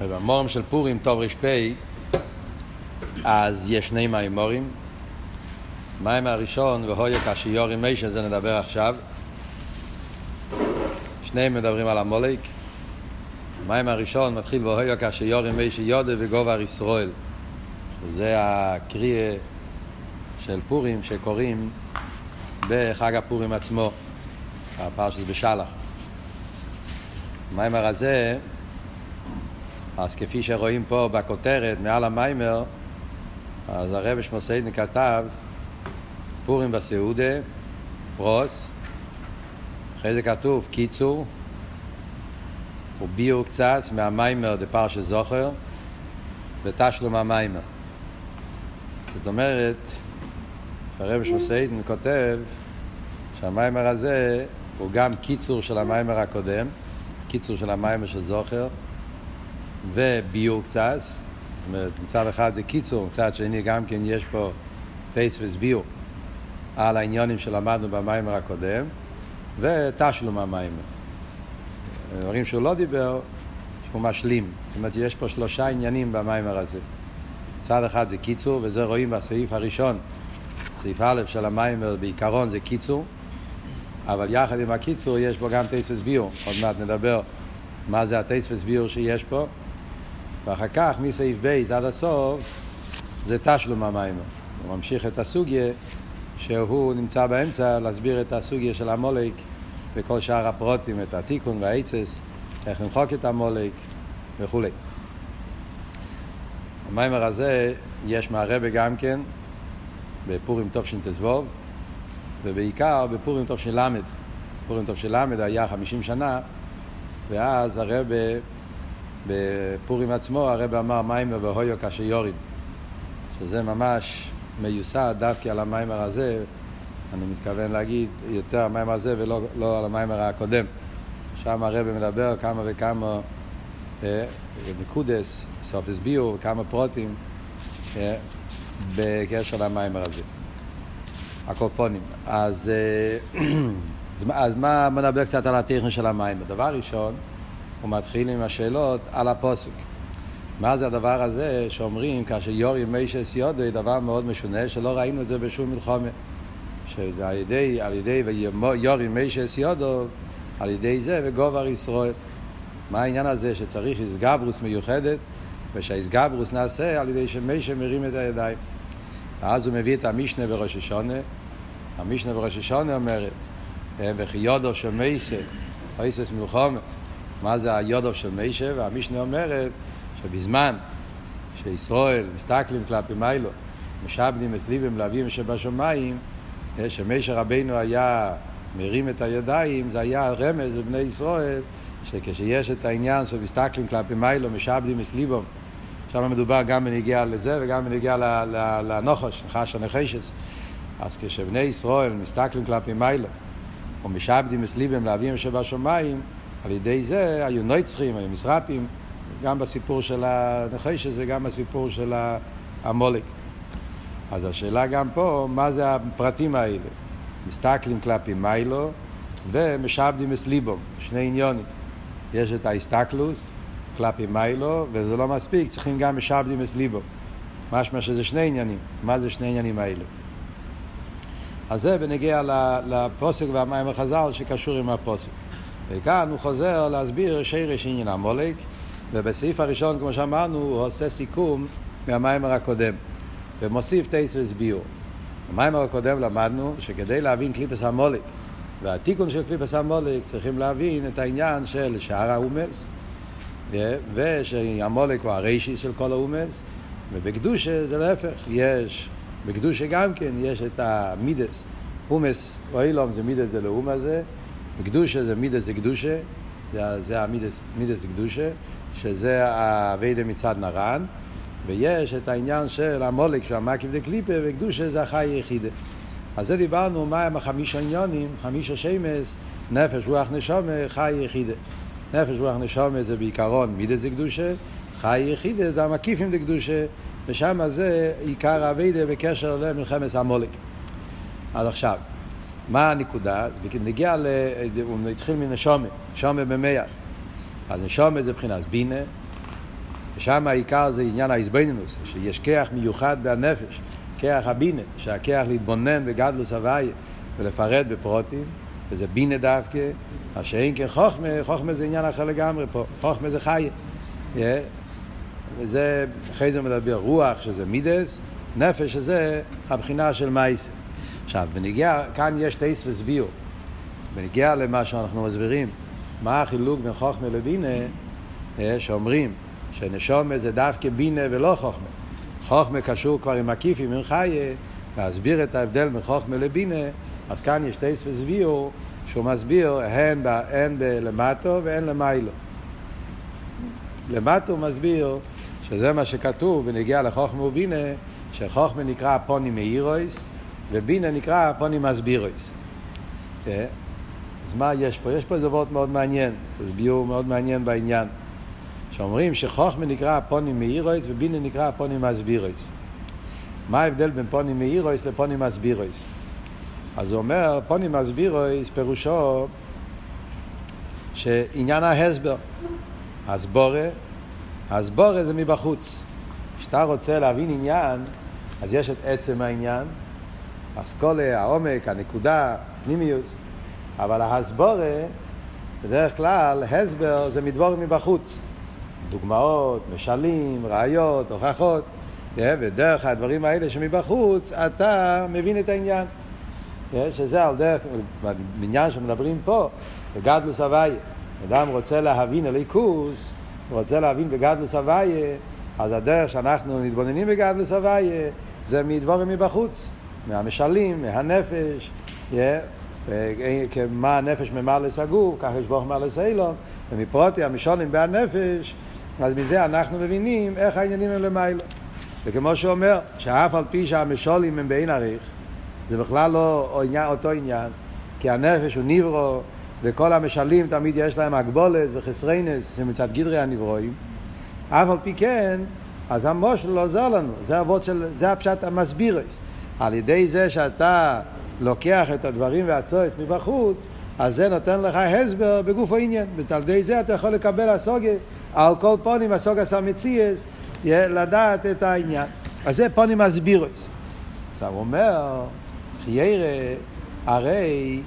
במורם של פורים, טוב ר"פ, אז יש שני מימורים. מים הראשון, והויה כשיורי מישה, זה נדבר עכשיו. שניהם מדברים על המולק. המים הראשון מתחיל והויה כשיורי מישה יודע וגובר ישראל. שזה הקריאה של פורים שקוראים בחג הפורים עצמו, הפרשת בשלח. המיימר הזה אז כפי שרואים פה בכותרת, מעל המיימר, אז הרב שמוסיידן כתב פורים בסעודה, פרוס, אחרי זה כתוב קיצור, וביאו קצת מהמיימר דפרשת זוכר, ותשלום המיימר. זאת אומרת, הרב שמוסיידן כותב שהמיימר הזה הוא גם קיצור של המיימר הקודם, קיצור של המיימר של זוכר, וביור קצת, זאת אומרת, מצד אחד זה קיצור, מצד שני גם כן יש פה טייס וסביור על העניונים שלמדנו במיימר הקודם, ותשלום המיימר. דברים שהוא לא דיבר, שהוא משלים. זאת אומרת, יש פה שלושה עניינים במיימר הזה. מצד אחד זה קיצור, וזה רואים בסעיף הראשון. סעיף א' של המאמר בעיקרון זה קיצור, אבל יחד עם הקיצור יש פה גם תוספת ביאור. עוד מעט נדבר מה זה התוספת ביאור שיש פה. ואחר כך מסעיף בית עד הסוף זה תשלום המאמר. הוא ממשיך את הסוגיה שהוא נמצא באמצע להסביר את הסוגיה של עמלק וכל שאר הפרטים, את התיקון והעצות, איך למחוק את עמלק וכולי. המיימר הזה יש מהרבה גם כן בפורים תשט"ו ובעיקר בפורים תש"ל. פורים תש"ל היה חמישים שנה ואז הרבה בפורים עצמו הרב אמר מיימר והויו כאשר יורים. שזה ממש מיוסד דווקא על המיימר הזה אני מתכוון להגיד יותר המיימר הזה ולא לא על המיימר הקודם. שם הרב מדבר כמה וכמה אה, נקודס, סוף הסבירו, כמה פרוטים אה, בקשר למיימר הזה. הקופונים. אז, אה, אז מה, בוא נדבר קצת על הטכני של המיימר? דבר ראשון הוא מתחיל עם השאלות על הפוסק. מה זה הדבר הזה שאומרים כאשר יורי מיישס יודו, דבר מאוד משונה, שלא ראינו את זה בשום מלחומה. שעל ידי, על ידי יורי מיישס יודו, על ידי זה וגובר ישראל. מה העניין הזה שצריך איסגברוס מיוחדת, ושהאיסגברוס נעשה על ידי שמיישה מרים את הידיים. ואז הוא מביא את המשנה בראש השונה. המשנה בראש השונה אומרת, וכי יודו של מיישה, אויסס מלחומת. מה זה היודו של מישה, והמשנה אומרת שבזמן שישראל מסתכלים כלפי מיילו, משעבדים את ליבם לאביהם שבשמיים, שמשה רבינו היה מרים את הידיים, זה היה רמז לבני ישראל, שכשיש את העניין של מסתכלים כלפי מיילו, משעבדים את ליבם, שם מדובר גם בנגיע לזה וגם בנגיע לנוחש, נחש הנחשס. אז כשבני ישראל מסתכלים כלפי מיילו, ומשעבדים את ליבם לאביהם שבשמיים, על ידי זה היו נויצחים, היו מסרפים, גם בסיפור של הנחשס וגם בסיפור של המולק. אז השאלה גם פה, מה זה הפרטים האלה? מסתכלים כלפי מיילו ומשעבדים את ליבום, שני עניונים. יש את ההסתכלוס כלפי מיילו, וזה לא מספיק, צריכים גם משעבדים את ליבום. משמע שזה שני עניינים. מה זה שני עניינים האלה? אז זה בנגיע לפוסק והמים החז"ל שקשור עם הפוסק. וכאן הוא חוזר להסביר שרש עניין המולק, ובסעיף הראשון, כמו שאמרנו, הוא עושה סיכום מהמאמר הקודם, ומוסיף תוספת ביאור. במאמר הקודם למדנו שכדי להבין קליפת עמלק והתיקון של קליפת עמלק צריכים להבין את העניין של שאר האומות, ושעמלק הוא הראשית של כל האומות, ובקדושה זה להפך, יש, בקדושה גם כן יש את המידות, אומות העולם זה מידות דלעומת זה, וקדושה זה מידס קדושה, זה, זה המידס, מידס קדושה, שזה הווידה מצד נרן, ויש את העניין של המולק של המקיף דקליפה, וקדושה זה החי היחידה. אז זה דיברנו מה הם החמישה עניונים, חמישה שמס, נפש, רוח, נשומה, חי יחידה. נפש, רוח, נשומה זה בעיקרון מידס קדושה, חי יחידה זה המקיפים דקדושה, ושם זה עיקר הווידה בקשר למלחמת המולק. אז עכשיו, מה הנקודה? נגיע, ל... הוא התחיל מנשומה, שומה במח. אז נשומה זה מבחינת בינה, ושם העיקר זה עניין האיזבנינוס, שיש כיח מיוחד בנפש, כיח הבינה, שהכיח להתבונן בגדלוס הוויה ולפרט בפרוטים, וזה בינה דווקא, מה שאין כן חוכמה, חוכמה זה עניין אחר לגמרי פה, חוכמה זה חיה. Yeah. וזה, אחרי זה מדבר רוח, שזה מידס, נפש, שזה הבחינה של מייסה. עכשיו, בנגיע, כאן יש טייס וסביעו. בנגיע למה שאנחנו מסבירים, מה החילוק בין חוכמה לבינה, שאומרים שנשומה זה דווקא בינה ולא חוכמה. חוכמה קשור כבר עם עקיפים, עם חיה, להסביר את ההבדל בין חוכמה לבינה, אז כאן יש טייס וסביעו, שהוא מסביר הן, ב, הן בלמטו והן למיילו. למטו הוא מסביר שזה מה שכתוב בנגיע לחוכמה ובינה, שחוכמה נקרא פוני מאירויס, ובינה נקרא פוני מסבירויס. אה? אז מה יש פה? יש פה איזה וורט מאוד מעניין, זה ביור מאוד מעניין בעניין. שאומרים שחוכמה נקרא פוני מאירויס ובינה נקרא פוני מסבירויס. מה ההבדל בין פוני מאירויס לפוני מסבירויס? אז הוא אומר, פוני מסבירויס פירושו שעניין ההסבר, הסבורה, הסבורה זה מבחוץ. כשאתה רוצה להבין עניין, אז יש את עצם העניין, אסכולה, העומק, הנקודה, פנימיוס, אבל ההסבורה, בדרך כלל, הסבר זה מדבור מבחוץ. דוגמאות, משלים, ראיות, הוכחות, ודרך הדברים האלה שמבחוץ, אתה מבין את העניין. שזה על דרך, בעניין שמדברים פה, בגדלוס הוויה. אדם רוצה להבין הליכוס, הוא רוצה להבין בגדלוס הוויה, אז הדרך שאנחנו מתבוננים בגדלוס הוויה זה מדבורים מבחוץ, מהמשלים, מהנפש, מה הנפש ממלא הגוף, ככה יש ברוך מלא אילון, ומפרוטי המשולים בהנפש, אז מזה אנחנו מבינים איך העניינים הם למיילו. וכמו שאומר, שאף על פי שהמשולים הם בעין עריך, זה בכלל לא אותו עניין, כי הנפש הוא נברו, וכל המשלים תמיד יש להם הגבולת וחסריינס שמצד גדרי הנברואים. אף על פי כן, אז המושל לא עוזר לנו, זה של, זה הפשט המסבירס. על ידי זה שאתה לוקח את הדברים והצועץ מבחוץ, אז זה נותן לך הסבר בגוף העניין. ועל ידי זה אתה יכול לקבל הסוגיה, על כל פונים הסוגיה סמציאס, לדעת את העניין. אז זה פונים מסבירס. עכשיו הוא אומר, חיירה, הרי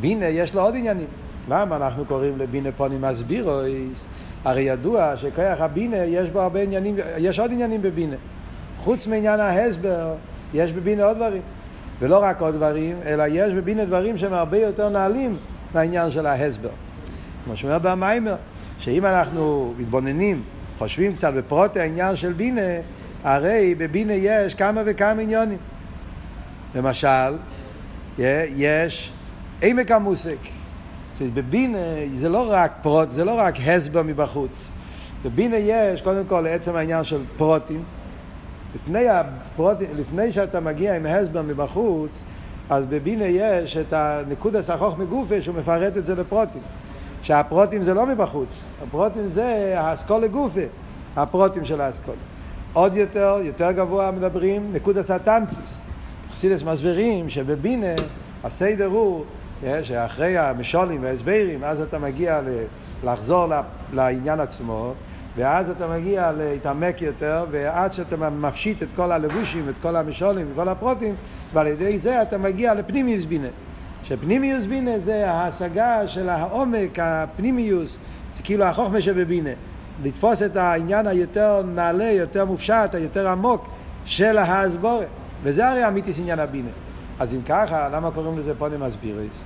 בינה יש לו עוד עניינים. למה אנחנו קוראים לבינה פונים מסבירויס? הרי ידוע שכוח הבינה יש בו הרבה עניינים, יש עוד עניינים בבינה. חוץ מעניין ההסבר, יש בבינה עוד דברים. ולא רק עוד דברים, אלא יש בבינה דברים שהם הרבה יותר נעלים מהעניין של ההסבר. כמו שאומר במיימר, שאם אנחנו מתבוננים, חושבים קצת בפרוטי העניין של בינה, הרי בבינה יש כמה וכמה עניונים. למשל, יש עמק המוסק. בבינה זה לא רק פרוט, זה לא רק הסבר מבחוץ. בבינה יש קודם כל לעצם העניין של פרוטים. לפני, הפרוטים, לפני שאתה מגיע עם הסבר מבחוץ, אז בבינה יש את הנקוד הסחוך מגופה שהוא מפרט את זה לפרוטים. שהפרוטים זה לא מבחוץ, הפרוטים זה האסכולה גופה, הפרוטים של האסכולה. עוד יותר, יותר גבוה מדברים, נקוד הסטנציס. חסידס מסבירים שבבינה הסדר הוא שאחרי המשולים וההסברים, אז אתה מגיע לחזור לעניין עצמו, ואז אתה מגיע להתעמק יותר, ועד שאתה מפשיט את כל הלבושים, את כל המשולים, את כל הפרוטים, ועל ידי זה אתה מגיע לפנימיוס בינה. שפנימיוס בינה זה ההשגה של העומק, הפנימיוס, זה כאילו החוכמה שבבינה. לתפוס את העניין היותר נעלה, יותר מופשט, היותר עמוק של ההסבורת. וזה הרי אמיתיס עניין הבינה. אז אם ככה, למה קוראים לזה פונים מסביריס?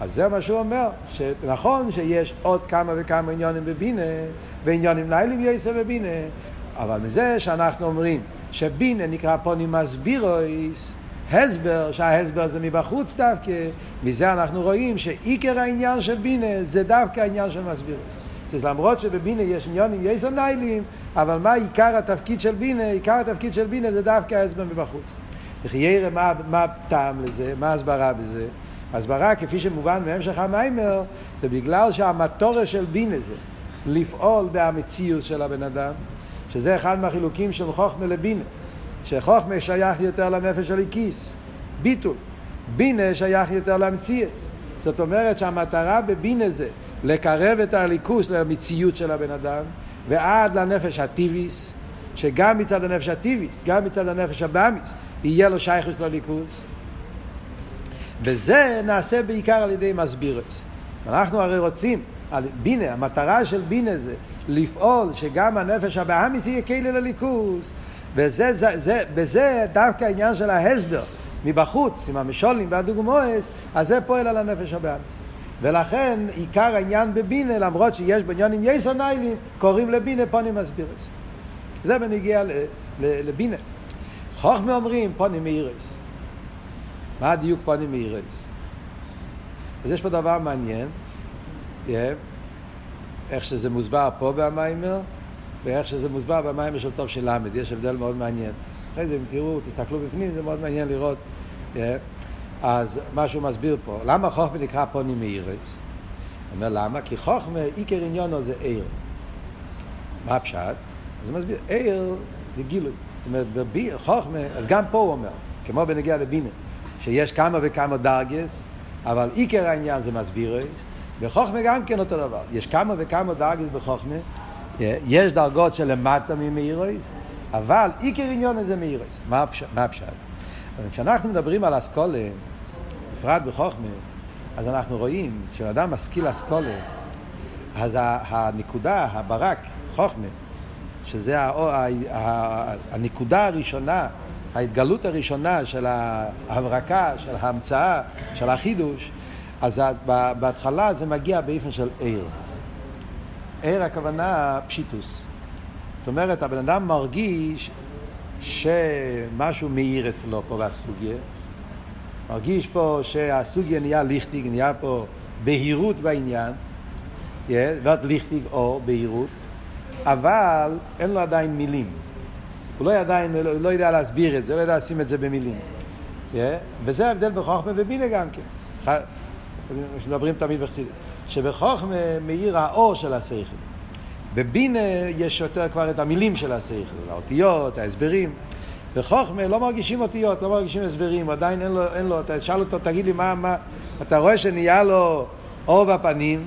אז זה מה שהוא אומר, שנכון שיש עוד כמה וכמה עניונים בבינה, ועניונים לילים יסר בבינה, אבל מזה שאנחנו אומרים שבינה נקרא פונים מסבירויס, הסבר, שההסבר זה מבחוץ דווקא, מזה אנחנו רואים שעיקר העניין של בינה זה דווקא העניין של מסבירויס. אז למרות שבבינה יש עניונים יסר ניילים, אבל מה עיקר התפקיד של בינה? עיקר התפקיד של בינה זה דווקא ההסבר מבחוץ. וכי יראה מה הטעם לזה, מה ההסברה בזה. הסברה, כפי שמובן מהמשך המיימר, זה בגלל שהמטורה של בינה זה לפעול במציאות של הבן אדם, שזה אחד מהחילוקים של חוכמה לבינה, שחוכמה שייך יותר לנפש של הכיס, ביטול. בינה שייך יותר למציאות. זאת אומרת שהמטרה בבינה זה לקרב את הליכוס למציאות של הבן אדם, ועד לנפש הטיביס, שגם מצד הנפש הטיביס, גם מצד הנפש הבאמיס, יהיה לו שייכוס לליכוס. וזה נעשה בעיקר על ידי מסבירס. אנחנו הרי רוצים, בינה, המטרה של בינה זה לפעול שגם הנפש הבאמיס יהיה כלי לליכוס. וזה זה, זה, בזה דווקא העניין של ההסבר מבחוץ, עם המשולים והדוגמאות, אז זה פועל על הנפש הבאמיס. ולכן עיקר העניין בבינה, למרות שיש בעניונים יסר ניילים, קוראים לבינה פונים מסבירס. זה בנגיע לבינה. חוכמה אומרים פונים מאירס. מה הדיוק פונים מאירס? אז יש פה דבר מעניין, yeah, איך שזה מוסבר פה במיימר, ואיך שזה מוסבר במיימר של טוב של למד, יש הבדל מאוד מעניין. אחרי זה אם תראו, תסתכלו בפנים, זה מאוד מעניין לראות. Yeah. אז מה שהוא מסביר פה, למה חוכמה נקרא פונים מאירס? הוא אומר למה? כי חוכמה, עיקר עניונו זה עיר. מה הפשט? אז הוא מסביר, עיר זה גילוי. זאת אומרת, חוכמה, אז גם פה הוא אומר, כמו בנגיע לבינה, שיש כמה וכמה דרגס, אבל עיקר העניין זה מסבירס, בחוכמה גם כן אותו דבר. יש כמה וכמה דרגס בחוכמה, יש דרגות שלמטה ממאירס, אבל עיקר עניון זה מאירס. מה הפשט? כשאנחנו מדברים על אסכולה, בפרט בחוכמה, אז אנחנו רואים כשאדם משכיל אסכולה, אז הנקודה, הברק, חוכמה, שזה הנקודה הראשונה, ההתגלות הראשונה של ההברקה, של ההמצאה, של החידוש, אז בהתחלה זה מגיע באופן של עיר. עיר הכוונה פשיטוס. זאת אומרת, הבן אדם מרגיש שמשהו מאיר אצלו פה בסוגיה. מרגיש פה שהסוגיה נהיה ליכטיג, נהיה פה בהירות בעניין, ועוד ליכטיג או בהירות, אבל אין לו עדיין מילים. הוא לא, עדיין, הוא לא יודע להסביר את זה, הוא לא יודע לשים את זה במילים. וזה ההבדל בחוכמה ובינה גם כן. מדברים תמיד בחסידות. שבחוכמה מאיר האור של השכל. בבינה יש יותר כבר את המילים של השכל, האותיות, ההסברים. בחוכמה לא מרגישים אותיות, לא מרגישים הסברים, עדיין אין לו, אין לו, אתה שאל אותו, תגיד לי מה, מה, אתה רואה שנהיה לו אור בפנים,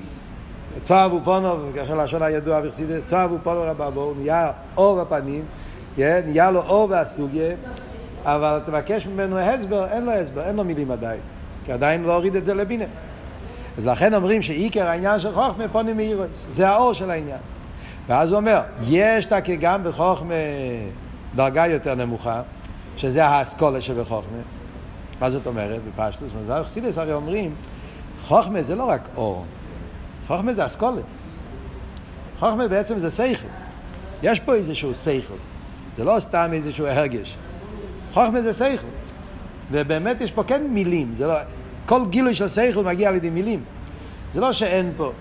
צועב ופונו, ככה לשון הידוע בחסידס, צועב ופונו רבה בו, נהיה אור בפנים, נהיה לו אור והסוגיה, אבל תבקש ממנו הסבר, אין לו הסבר, אין לו מילים עדיין, כי עדיין לא הוריד את זה לבינה. אז לכן אומרים שעיקר העניין של חוכמה פונים מאירוס, זה האור של העניין. ואז הוא אומר, יש תקי גם בחוכמה דרגה יותר נמוכה, שזה האסכולה שבחוכמה. מה זאת אומרת בפשטוס? חסידס הרי אומרים, חוכמה זה לא רק אור, חוכמה זה אסכולה. חוכמה בעצם זה שכל. יש פה איזשהו שכל. זה לא סתם איזשהו הרגש. חוכמה זה שכל. ובאמת יש פה כן מילים. זה לא... כל גילוי של שכל מגיע על ידי מילים. זה לא שאין פה.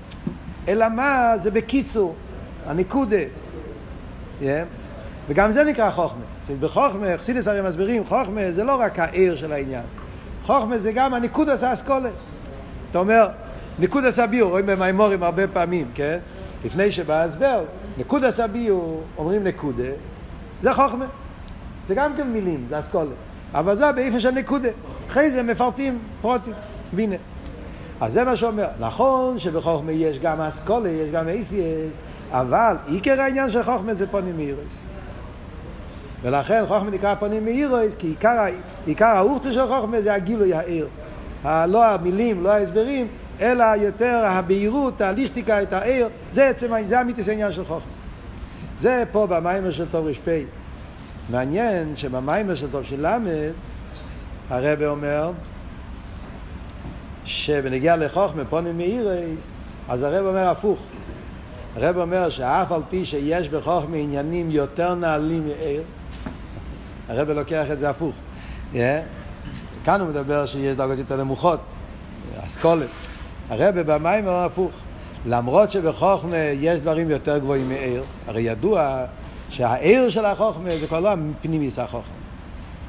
אלא מה? זה בקיצור. הניקודה. Yeah. וגם זה נקרא חוכמה. בחוכמה, חסידס הרי מסבירים, חוכמה זה לא רק העיר של העניין. חוכמה זה גם הניקודס האסכולה. אתה אומר, ניקודס הביור, רואים במימורים הרבה פעמים, כן? לפני שבא ההסבר, נקודס הביור, אומרים נקודה, זה חוכמה. זה גם כן מילים, זה אסכולה. אבל זה באיפה של נקודה. אחרי זה מפרטים פרוטים, בינה. אז זה מה שאומר. נכון שבחוכמה יש גם אסכולה, יש גם אייסייס, אבל עיקר העניין של חוכמה זה פונים מאירס. ולכן חוכמה נקרא פונים מאירס, כי עיקר, עיקר האורטו של חוכמה זה הגילוי העיר. לא המילים, לא ההסברים, אלא יותר הבהירות, הליכטיקה, את העיר, זה עצם, זה אמיתיס העניין של חוכמה. זה פה במיימר של טוב ר"פ. מעניין שבמיימר של טוב של למד, הרב אומר, שבנגיע לחוכמה פונים מאירס, אז הרב אומר הפוך. הרב אומר שאף על פי שיש בחוכמה עניינים יותר נעלים מעיר, הרב לוקח את זה הפוך. Yeah. כאן הוא מדבר שיש דרגות יותר נמוכות, אסכולת. הרב במים אומר הפוך. למרות שבחוכמה יש דברים יותר גבוהים מעיר, הרי ידוע שהעיר של החוכמה זה כבר לא פנימיס החוכמה.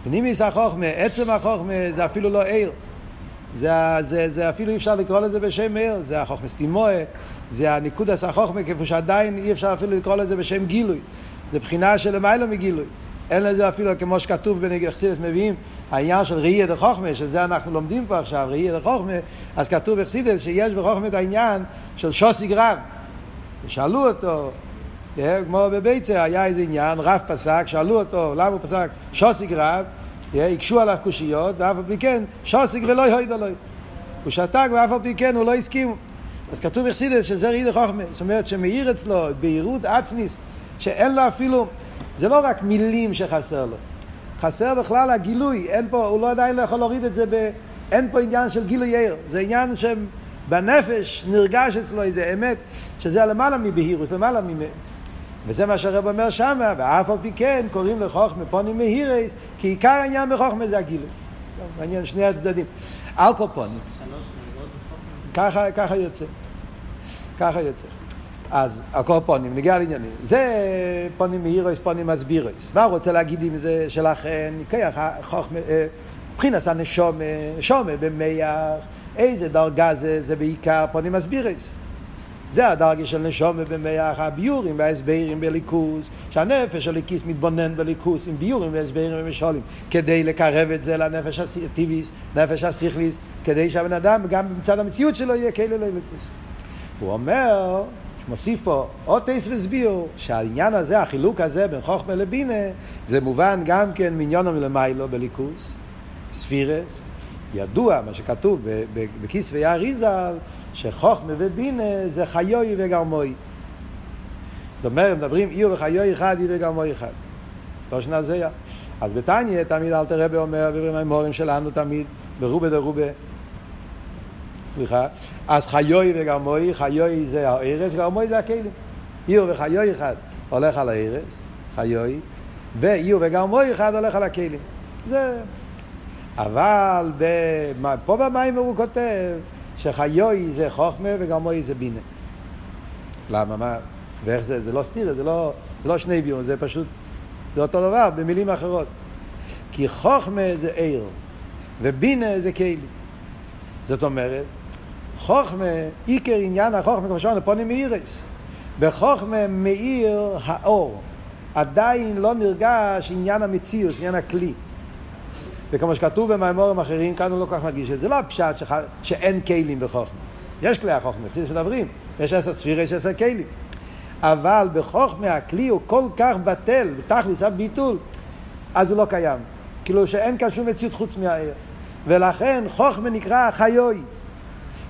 פנימיס החוכמה, עצם החוכמה זה אפילו לא עיר. זה, זה, זה אפילו אי אפשר לקרוא לזה בשם עיר, זה החוכמה סטימואה, זה הניקוד עשה חוכמה, כפי שעדיין אי אפשר אפילו לקרוא לזה בשם גילוי. זה בחינה של למעלה מגילוי. אין לזה אפילו, כמו שכתוב בנגחסידס מביאים, העניין של ראייה דה חוכמה, שזה אנחנו לומדים פה עכשיו, ראייה דה חוכמה, אז כתוב בחסידס שיש בחוכמה את העניין של שוסיק רב. ושאלו אותו, כמו בביצר, היה איזה עניין, רב פסק, שאלו אותו למה הוא פסק שוסיק רב, הקשו עליו קושיות, ואף על פי כן שוסיק ולא יהויד עליו. הוא שתק ואף על פי כן הוא לא הסכים. אז כתוב בחסידס שזה רידי חוכמה, זאת אומרת שמאיר אצלו בהירות עצמיס, שאין לו אפילו, זה לא רק מילים שחסר לו, חסר בכלל הגילוי, אין פה, הוא לא עדיין לא יכול להוריד את זה, ב, אין פה עניין של גילוי עיר, זה עניין שבנפש נרגש אצלו איזה אמת, שזה למעלה מבהירוס, למעלה מ... וזה מה שהרב אומר שמה, ואף על פי כן קוראים לחוכמה פונים מהירס, כי עיקר העניין בחוכמה זה הגילוי. מעניין שני הצדדים. אלקופונים. ככה, ככה יוצא. ככה יוצא. אז הקורפונים, נגיע לעניינים. זה פונים מאירויס, פונים מסבירויס. מה הוא רוצה להגיד עם זה שלכן, כיח חוכמה, מבחינת הנשומה, שומה במח, איזה דרגה זה, זה בעיקר פונים מסבירויס. זה הדרגה של נשומה במח, הביורים וההסברים בליכוס, שהנפש הליקיס מתבונן בליכוס עם ביורים והסברים ומשולים, כדי לקרב את זה לנפש הטיביס, נפש הסיכליס, כדי שהבן אדם גם מצד המציאות שלו יהיה כאילו לליכוס. הוא אומר, מוסיף פה עוד טייס וסביר, שהעניין הזה, החילוק הזה בין חוכמה לבינה, זה מובן גם כן מעניון מלמיילו בליכוס, ספירס. ידוע, מה שכתוב בכיסווי האריזל, שחוכמה ובינה זה חיוי וגרמוי. זאת אומרת, מדברים איר וחיוי אחד, איר וגרמוי אחד. לא היה. אז בתניא תמיד אל תראה אומר, ובמיימורים שלנו תמיד, ברובה דרובה, סליחה, אז חיוי וגרמוי, חיוי זה הארץ, גרמוי זה הכלים. איר וחיוי אחד הולך על הארץ, חיוי, ואיר וגרמוי אחד הולך על הכלים. זה... אבל פה במים הוא כותב שחיוי זה חוכמה וגרמוי זה בינה. למה? מה? ואיך זה? זה לא סתיר, זה לא, זה לא שני ביום, זה פשוט, זה אותו דבר, במילים אחרות. כי חוכמה זה עיר, ובינה זה כלי. זאת אומרת, חוכמה, עיקר עניין החוכמה, כמו שאמרנו, פונים מאירס. בחוכמה מאיר האור. עדיין לא נרגש עניין המציאות, עניין הכלי. וכמו שכתוב במימורים אחרים, כאן הוא לא כל כך מדגיש את זה. זה לא הפשט שח... שאין כלים בחוכמה. יש כלי החוכמה, אצלי מדברים. יש עשר ספירה, יש עשר כלים. אבל בחוכמה הכלי הוא כל כך בטל, בתכלס הביטול, אז הוא לא קיים. כאילו שאין כאן שום מציאות חוץ מהעיר. ולכן חוכמה נקרא חיוי.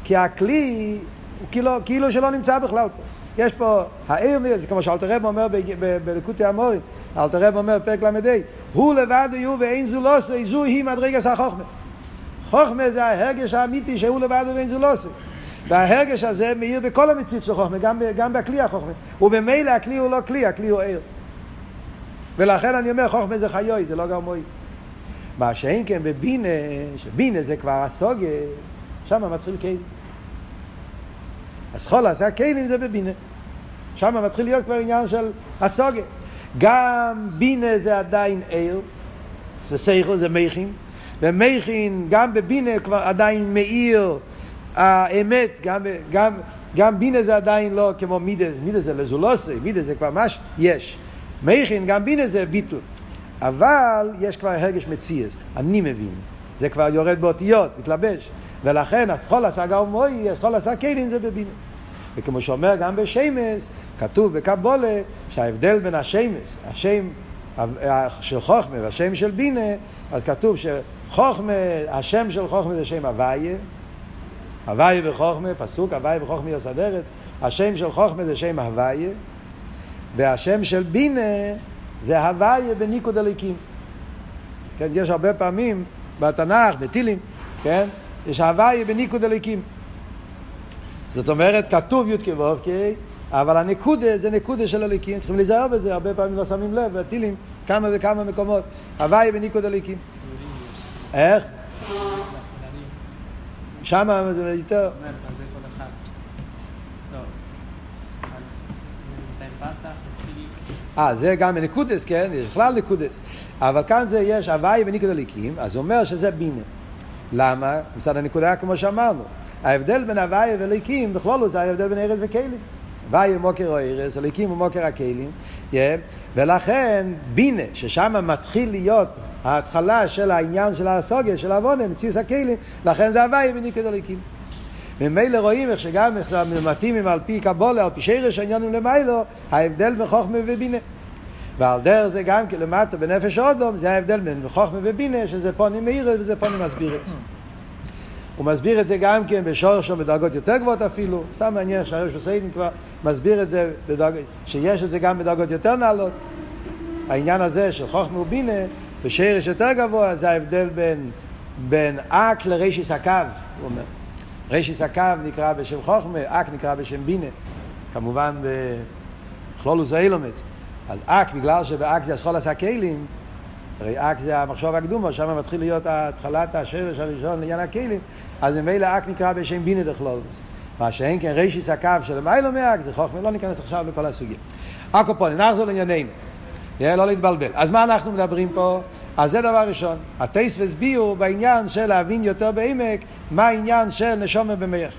כי הכלי הוא כאילו, כאילו שלא נמצא בכלל פה. יש פה, העיר, זה כמו שאלתר רב אומר בלקוטי המורים, אלתר רב אומר בפרק ל"ה, הוא לבד יהיו ואין זו לא עושה, זו היא מדרגס החוכמה. חוכמה זה ההרגש האמיתי שהוא לבד ואין זו לא עושה. וההרגש הזה מאיר בכל המציאות של חוכמה, גם, גם בכלי החוכמה. ובמילא הכלי הוא לא כלי, הכלי הוא עיר. ולכן אני אומר, חוכמה זה חיוי, זה לא גרמוי. מה שאין כן בבינה, שבינה זה כבר הסוגיה, שם מתחיל כלים. אז חול עשה כלים זה בבינה. שם מתחיל להיות כבר עניין של הסוגיה. גם בינה זה עדיין עיר, זה סייכל, זה מייכין, ומייכין גם בבינה כבר עדיין מאיר האמת, גם, גם, גם בינה זה עדיין לא כמו מידה, מידה זה לזולוסי, מידה זה כבר מש, יש. מייכין, גם בינה זה ביטול. אבל יש כבר הרגש מציאס, אני מבין. זה כבר יורד באותיות, מתלבש. ולכן הסחול עשה גאו מוי, הסחול עשה כלים זה בבינה. וכמו שאומר גם בשמס, כתוב בקבולה שההבדל בין השמס, השם של חוכמה והשם של בינה, אז כתוב שחוכמה, השם של חוכמה זה שם הוויה, הוויה וחוכמה, פסוק הוויה וחוכמה יסדרת, השם של חוכמה זה שם הוויה, והשם של בינה זה הוויה בניקוד הליקים. כן, יש הרבה פעמים בתנ"ך, בטילים, כן, יש הוויה בניקוד הליקים. זאת אומרת, כתוב י"ק ו"ק, אבל הנקודה זה נקודה של הליקים, צריכים להיזהר בזה, הרבה פעמים לא שמים לב, בטילים, כמה וכמה מקומות. הוויה בניקוד הליקים. איך? שם זה יותר. אה, זה גם בנקודס, כן? יש בכלל נקודס. אבל כאן זה יש הוואי וניקוד הליקים, אז הוא אומר שזה בינה. למה? מצד הנקודה כמו שאמרנו. ההבדל בין הוואי וליקים, בכלול הוא זה ההבדל בין ארץ וכלים. הוואי הוא מוקר או ארץ, הליקים הוא מוקר הכלים. Yeah. ולכן בינה, ששם מתחיל להיות ההתחלה של העניין של הסוגיה, של העוונה, מציוס הכלים, לכן זה הוואי וניקוד הליקים. ממילא רואים איך שגם מתאימים על פי קבולה, על פי שרש העניונים למיילו, ההבדל בין חוכמה ובינה. ועל דרך זה גם כי למטה בנפש אודום, זה ההבדל בין חוכמה ובינה, שזה פונים מאירס וזה פונים מסבירס. הוא מסביר את זה גם כן בשורש או בדרגות יותר גבוהות אפילו, סתם מעניין שהרש בסיידן כבר מסביר את זה, בדרג... שיש את זה גם בדרגות יותר נעלות. העניין הזה של חוכמה ובינה, בשרש יותר גבוה, זה ההבדל בין, בין אק לרשיס הקו, הוא אומר. רשיס הקו נקרא בשם חוכמה, אק נקרא בשם בינה. כמובן בכלולוס האילומץ. אז אק, בגלל שבאק זה הסחול עשה כלים, הרי אק זה המחשוב הקדומו, שם מתחיל להיות התחלת השרש הראשון לעניין הכלים, אז ממילא אק נקרא בשם בינה דכלולוס. מה שאין כן רשיס הקו של מיילו מאק זה חוכמה, לא ניכנס עכשיו לכל הסוגיה. אקופונים, נחזור לענייננו. לא להתבלבל. אז מה אנחנו מדברים פה? אז זה דבר ראשון. הטייס והסבירו בעניין של להבין יותר בעמק מה העניין של נשומה במח.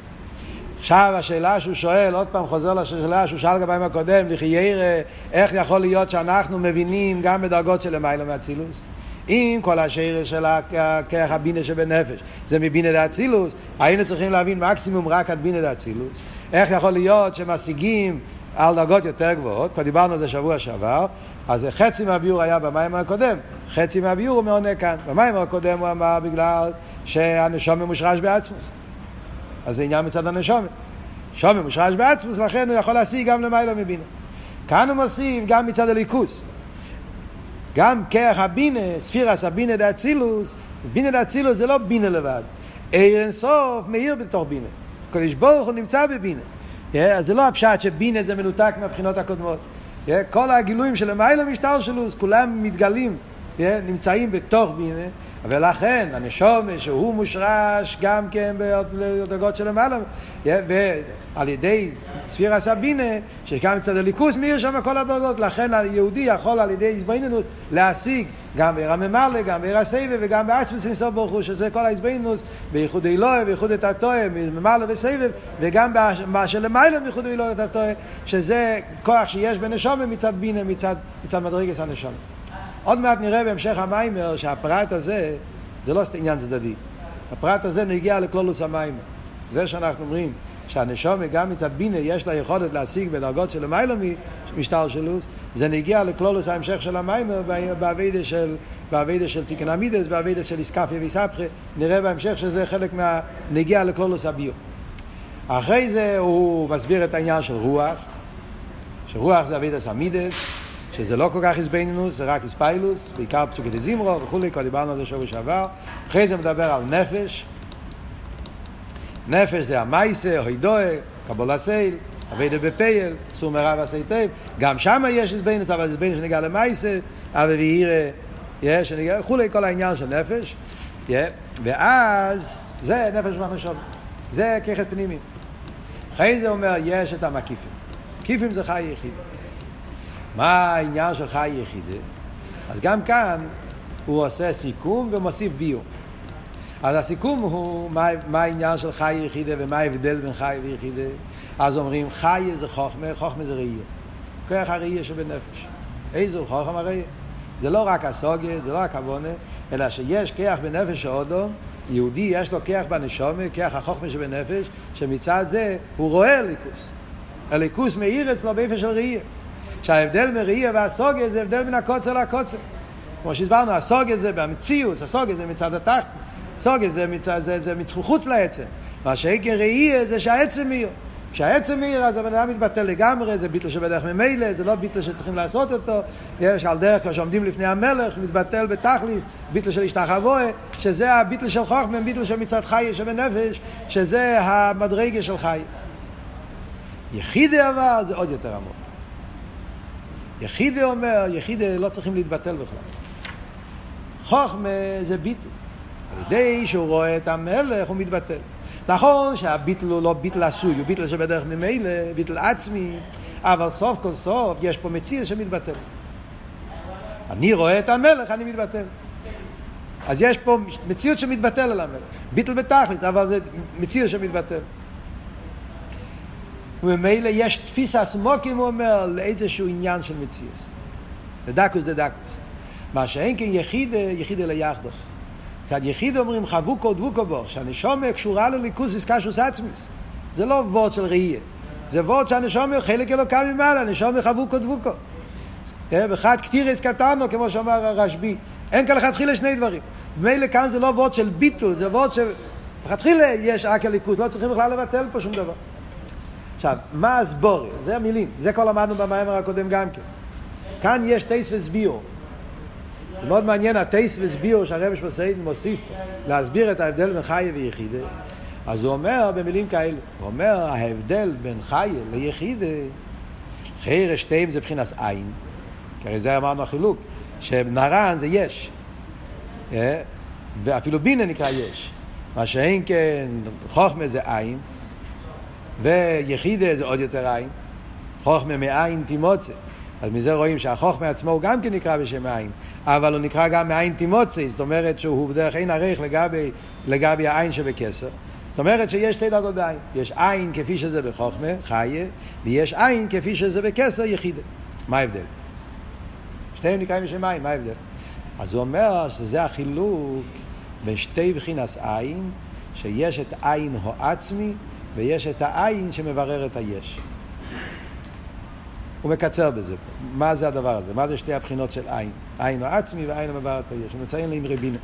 עכשיו השאלה שהוא שואל, עוד פעם חוזר לשאלה שהוא שאל גם הקודם, לחיירה, איך יכול להיות שאנחנו מבינים גם בדרגות של למיילו מאצילוס? אם כל השאלה של הכרך הבינה שבנפש זה מבינה דאצילוס, היינו צריכים להבין מקסימום רק עד בינה דאצילוס. איך יכול להיות שמשיגים על דרגות יותר גבוהות, כבר דיברנו על זה שבוע שעבר, אז חצי מהביור היה במים הקודם, חצי מהביור הוא מעונה כאן. במים הקודם הוא אמר בגלל שהנשום מושרש בעצמוס. אז זה עניין מצד הנשום. שום מושרש בעצמוס, לכן הוא יכול להשיג גם למעלה מבינה. כאן הוא מוסיף גם מצד הליכוס. גם כרך הבינה, ספירס הבינה דאצילוס, בינה דאצילוס זה לא בינה לבד. עיר אינסוף מאיר בתוך בינה. קדוש ברוך הוא נמצא בבינה. Yeah, אז זה לא הפשט שבינה זה מנותק מהבחינות הקודמות. Yeah, כל הגילויים של המיילה משטר שלו, כולם מתגלים, נמצאים בתוך בינה, ולכן הנשום שהוא מושרש גם כן בדרגות של yeah, ועל ידי ספירה סבינה, שגם מצד הליכוס מאיר שם כל הדרגות, לכן היהודי יכול על ידי איזבנינוס להשיג גם בעיר הממלא, גם בעיר הסבב וגם בעצמס אינסוף ברוך הוא, שזה כל האיזבנינוס, בייחוד אלוהי, בייחוד את התועה, ממלא וסבב, וגם מה שלמיילא בייחוד אלוהי את התועה, שזה כוח שיש בנשומה מצד בינה, מצד, מצד מדרגס הנשומה. עוד מעט נראה בהמשך המיימר שהפרט הזה, זה לא עניין צדדי. הפרט הזה נגיע לכלולוס המיימר. זה שאנחנו אומרים שהנשמה גם מצד בינה יש לה יכולת להשיג בדרגות של למעלה מסדר השתלשלות, זה נגיע לכללות ההמשך של המאמר בעבודה של, בעבודה של תיקון המידות, בעבודה של אתכפיא ואתהפכא, נראה בהמשך שזה חלק מה... נגיע לכללות הביאור. אחרי זה הוא מסביר את העניין של רוח, שרוח זה עבודת המידות, שזה לא כל כך התבוננות, זה רק התפעלות, בעיקר פסוקי דזמרה וכולי, כבר דיברנו על זה שבוע שעבר. אחרי זה מדבר על נפש, נפש זה המעשה, הודאה, קבלת עול, עבודה בפועל, סור מרע ועשה טוב. גם שם יש התבוננות, אבל התבוננות שנוגע למעשה, אהבה ויראה, יש, שנוגע, וכולי, כל העניין של נפש. ואז, זה נפש רוח נשמה. זה כוח פנימי. אחרי זה אומר, יש את המקיפים. מקיפים זה חיה יחידה. מה העניין של חיה יחידה? אז גם כאן הוא עושה סיכום ומוסיף ביור. אז הסיכום הוא מה, מה העניין של חי יחידה ומה ההבדל בין חי ויחידה. אז אומרים חי זה חוכמה, חוכמה זה ראייה. כוח הראייה שבנפש. איזה הוא חוכמה הראייה? זה לא רק הסוגיה, זה לא רק עוונה, אלא שיש כוח בנפש האודום, יהודי יש לו כוח בנשומה, כוח החוכמה שבנפש, שמצד זה הוא רואה הליכוס. הליכוס מאיר אצלו באיפה של ראייה. שההבדל מראייה והסוגיה זה הבדל בין הקוצר לקוצר. כמו שהסברנו, הסוגיה זה במציאות, הסוגיה זה מצד התחת, סוגיה זה, מצד, זה, זה מחוץ לעצם. מה שעיקר ראייה זה שהעצם מאיר. כשהעצם מאיר אז הבן אדם מתבטל לגמרי, זה ביטל שבדרך ממילא, זה לא ביטל שצריכים לעשות אותו, יש על דרך כשעומדים לפני המלך, מתבטל בתכליס, ביטל של השתחווה, שזה הביטל של חוכמה, ביטל של מצד חי שבנפש, שזה המדרגה של חי. יחידי אבל זה עוד יותר עמוק. יחידי אומר, יחידי לא צריכים להתבטל בכלל. חוכמה זה ביטל. על ידי שהוא רואה את המלך הוא מתבטל. נכון שהביטל הוא לא ביטל עשוי, הוא ביטל שבדרך ממילא, ביטל עצמי, אבל סוף כל סוף יש פה מציר שמתבטל. אני רואה את המלך, אני מתבטל. אז יש פה מציאות שמתבטל על המלך. ביטל בתכלס, אבל זה מציאות שמתבטל. וממילא יש תפיסה סמוקים, הוא אומר, לאיזשהו עניין של מציאות. דדקוס דדקוס. מה שאין כן יחידה, יחידה ליחדוך. מצד יחיד אומרים חבוקו דבוקו בו, שהנשומה קשורה לליכוס איסקשוס עצמיס. זה לא וורד של ראייה. זה וורד שהנשומה חלק אלוקה ממעלה, נשומה חבוקו דבוקו. וחד קטירס קטנו, כמו שאמר הרשב"י. אין כאן לכתחילה שני דברים. ממילא כאן זה לא וורד של ביטול, זה וורד של... לכתחילה יש רק הליכוז, לא צריכים בכלל לבטל פה שום דבר. עכשיו, מה הסבורי? זה המילים, זה כבר למדנו במאמר הקודם גם כן. כאן יש טייס וסביור. זה מאוד מעניין, הטייס וסביור שהרבש מסעיד מוסיף להסביר את ההבדל בין חיה ויחידה. אז הוא אומר במילים כאלה, הוא אומר ההבדל בין חיה ליחידה, חייר שתיים זה מבחינת עין, כי הרי זה אמרנו החילוק, שנרן זה יש, אה? ואפילו בינה נקרא יש, מה שאין כן חוכמה זה עין, ויחידה זה עוד יותר עין, חוכמה מעין תימוצה. אז מזה רואים שהחוכמה עצמו הוא גם כן נקרא בשם עין, אבל הוא נקרא גם מעין תימוצה, זאת אומרת שהוא בדרך אין ערך לגבי, לגבי העין שבכסר. זאת אומרת שיש שתי דרגות בעין. יש עין כפי שזה בחוכמה, חיה, ויש עין כפי שזה בכסר, יחידה. מה ההבדל? שתיהם נקראים בשם עין, מה ההבדל? אז הוא אומר שזה החילוק בין שתי בחינס עין, שיש את עין הו עצמי ויש את העין שמברר את היש. הוא מקצר בזה. מה זה הדבר הזה? מה זה שתי הבחינות של עין? עין הו עצמי ועין המברר את היש. הוא מציין לי עם רבינה.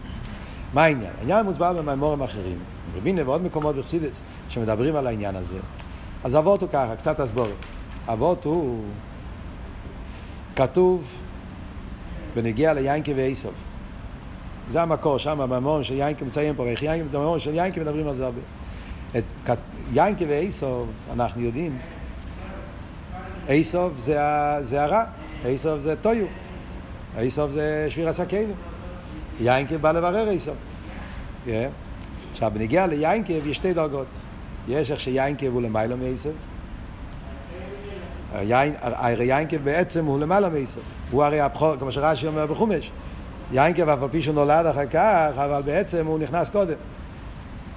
מה העניין? העניין מוסבר במימורים אחרים. רבינה ועוד מקומות בחסידס שמדברים על העניין הזה. אז אבות הוא ככה, קצת הסבורת. אבות הוא כתוב בנגיע ליינקי ואיסוף. זה המקור, שם בממורים של יינקי מציין פה, איך יינקי, בממורים של יינקי מדברים על זה הרבה. את יינקי ואיסוף, אנחנו יודעים, איסוף זה, זה הרע, איסוף זה טויו, איסוף זה שביר הסכנו. יינקי בא לברר איסוף. Yeah. עכשיו, בנגיע ליינקב יש שתי דרגות. יש איך שיינקב הוא למעלה מאיסוף. הרי יינקב בעצם הוא למעלה מאיסוף. הוא הרי הבכור, כמו שרש"י אומר בחומש. יינקב אף על פי שהוא נולד אחר כך, אבל בעצם הוא נכנס קודם.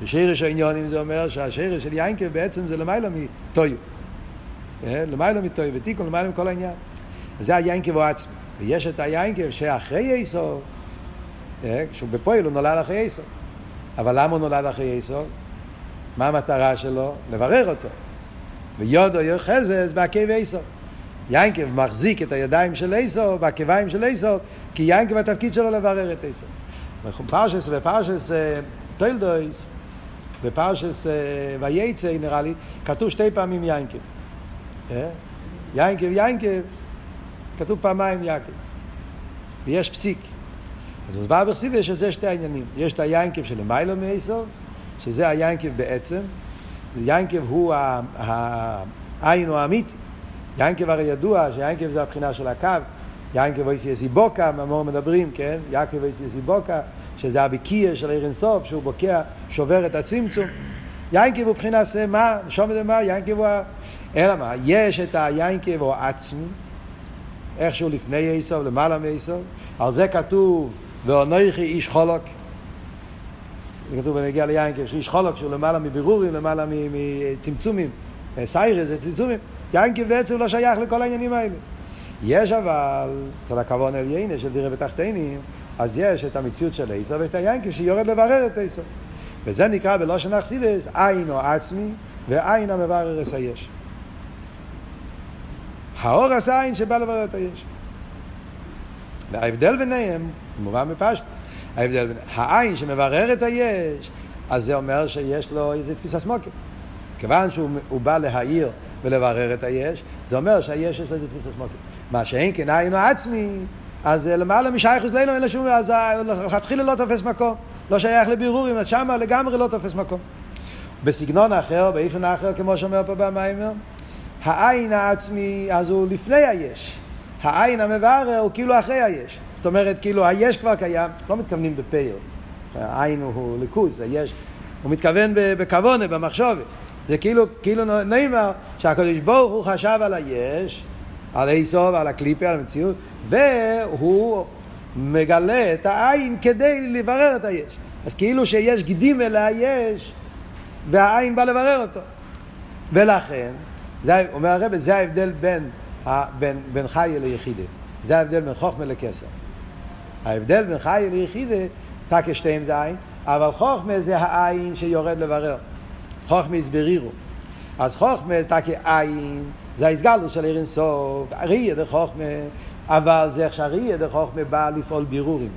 בשירש העניונים זה אומר שהשירש של יינקב בעצם זה למעלה מטויו. למעלה מטויו ותיקון, למעלה מכל העניין. זה היעקב הוא עצמי. ויש את היעקב שאחרי עשו, כשהוא בפועל הוא נולד אחרי עשו. אבל למה הוא נולד אחרי עשו? מה המטרה שלו? לברר אותו. וידו אוחזת בעקב עשו. יעקב מחזיק את הידיים של עשו, בעקביים של עשו, כי יעקב התפקיד שלו לברר את עשו. פרשת ופרשת תולדות, בפרשת ויצא נראה לי, כתוב שתי פעמים יינקב. יינקב, יינקב, כתוב פעמיים יינקב. ויש פסיק. אז מוסבר בחסידה שזה שתי העניינים. יש את היינקב של מיילו מייסוב, שזה היינקב בעצם. יינקב הוא העין או האמיתי. יינקב הרי ידוע שיינקב זה הבחינה של הקו. יינקב אויסי יסיבוקה, ממור מדברים, כן? יעקב אויסי יסיבוקה, שזה הבקיר של עיר אינסוף, שהוא בוקע, שובר את הצמצום. יינקב הוא בחינה זה מה, שום את זה מה, יינקב הוא... אלא מה, יש את היינקב הוא עצמי, איכשהו לפני יסוב, למעלה מיסוב, על זה כתוב ואונויכי איש חולוק. זה כתוב בנגיע ליינקב, שאיש חולוק שהוא למעלה מבירורים, למעלה מצמצומים. סיירס זה צמצומים. יינקב בעצם לא שייך לכל העניינים האלה. יש אבל, אצל הכוון עליינה של דירה בתחתינים, אז יש את המציאות של עשר ואת היינקב שיורד לברר את עשר. וזה נקרא בלושן אכסידס, עין או עצמי ועין המברר את היש. האור עשה עין שבא לברר את היש. וההבדל ביניהם, מובן בפשטוס, ההבדל ביניהם, העין שמברר את היש, אז זה אומר שיש לו איזה תפיסה סמוקת. כיוון שהוא בא להעיר ולברר את היש, זה אומר שהיש יש לו איזה תפיסה סמוקת. מה שאין כן עין עצמי, אז למעלה משייכוס לילה אין לו שום, אז לכתחילה לא תופס מקום. לא שייך לבירורים, אז שמה לגמרי לא תופס מקום. בסגנון אחר, באיפן אחר, כמו שאומר פה במיימר, העין העצמי, אז הוא לפני היש. העין המברר הוא כאילו אחרי היש. זאת אומרת, כאילו היש כבר קיים, לא מתכוונים בפייל. העין הוא ליכוז, היש. הוא מתכוון בכוונה, במחשובת. זה כאילו, כאילו נאמר שהקדוש ברוך הוא חשב על היש, על איסוב, על הקליפה, על המציאות, והוא מגלה את העין כדי לברר את היש. אז כאילו שיש גידים אל היש, והעין בא לברר אותו. ולכן, זה, אומר הרב, זה ההבדל בין בין, בין חי ליחידה. זה ההבדל בין חוכמה לכסר. ההבדל בין חי ליחידה, תקה שתיים זה עין, אבל חוכמה זה העין שיורד לברר. חוכמה הסברירו. אז חוכמה זה תקה עין, זה ההסגלו של עיר אינסוף, ראייה דה חוכמה, אבל זה איך שהראייה דה חוכמה בא לפעול בירורים.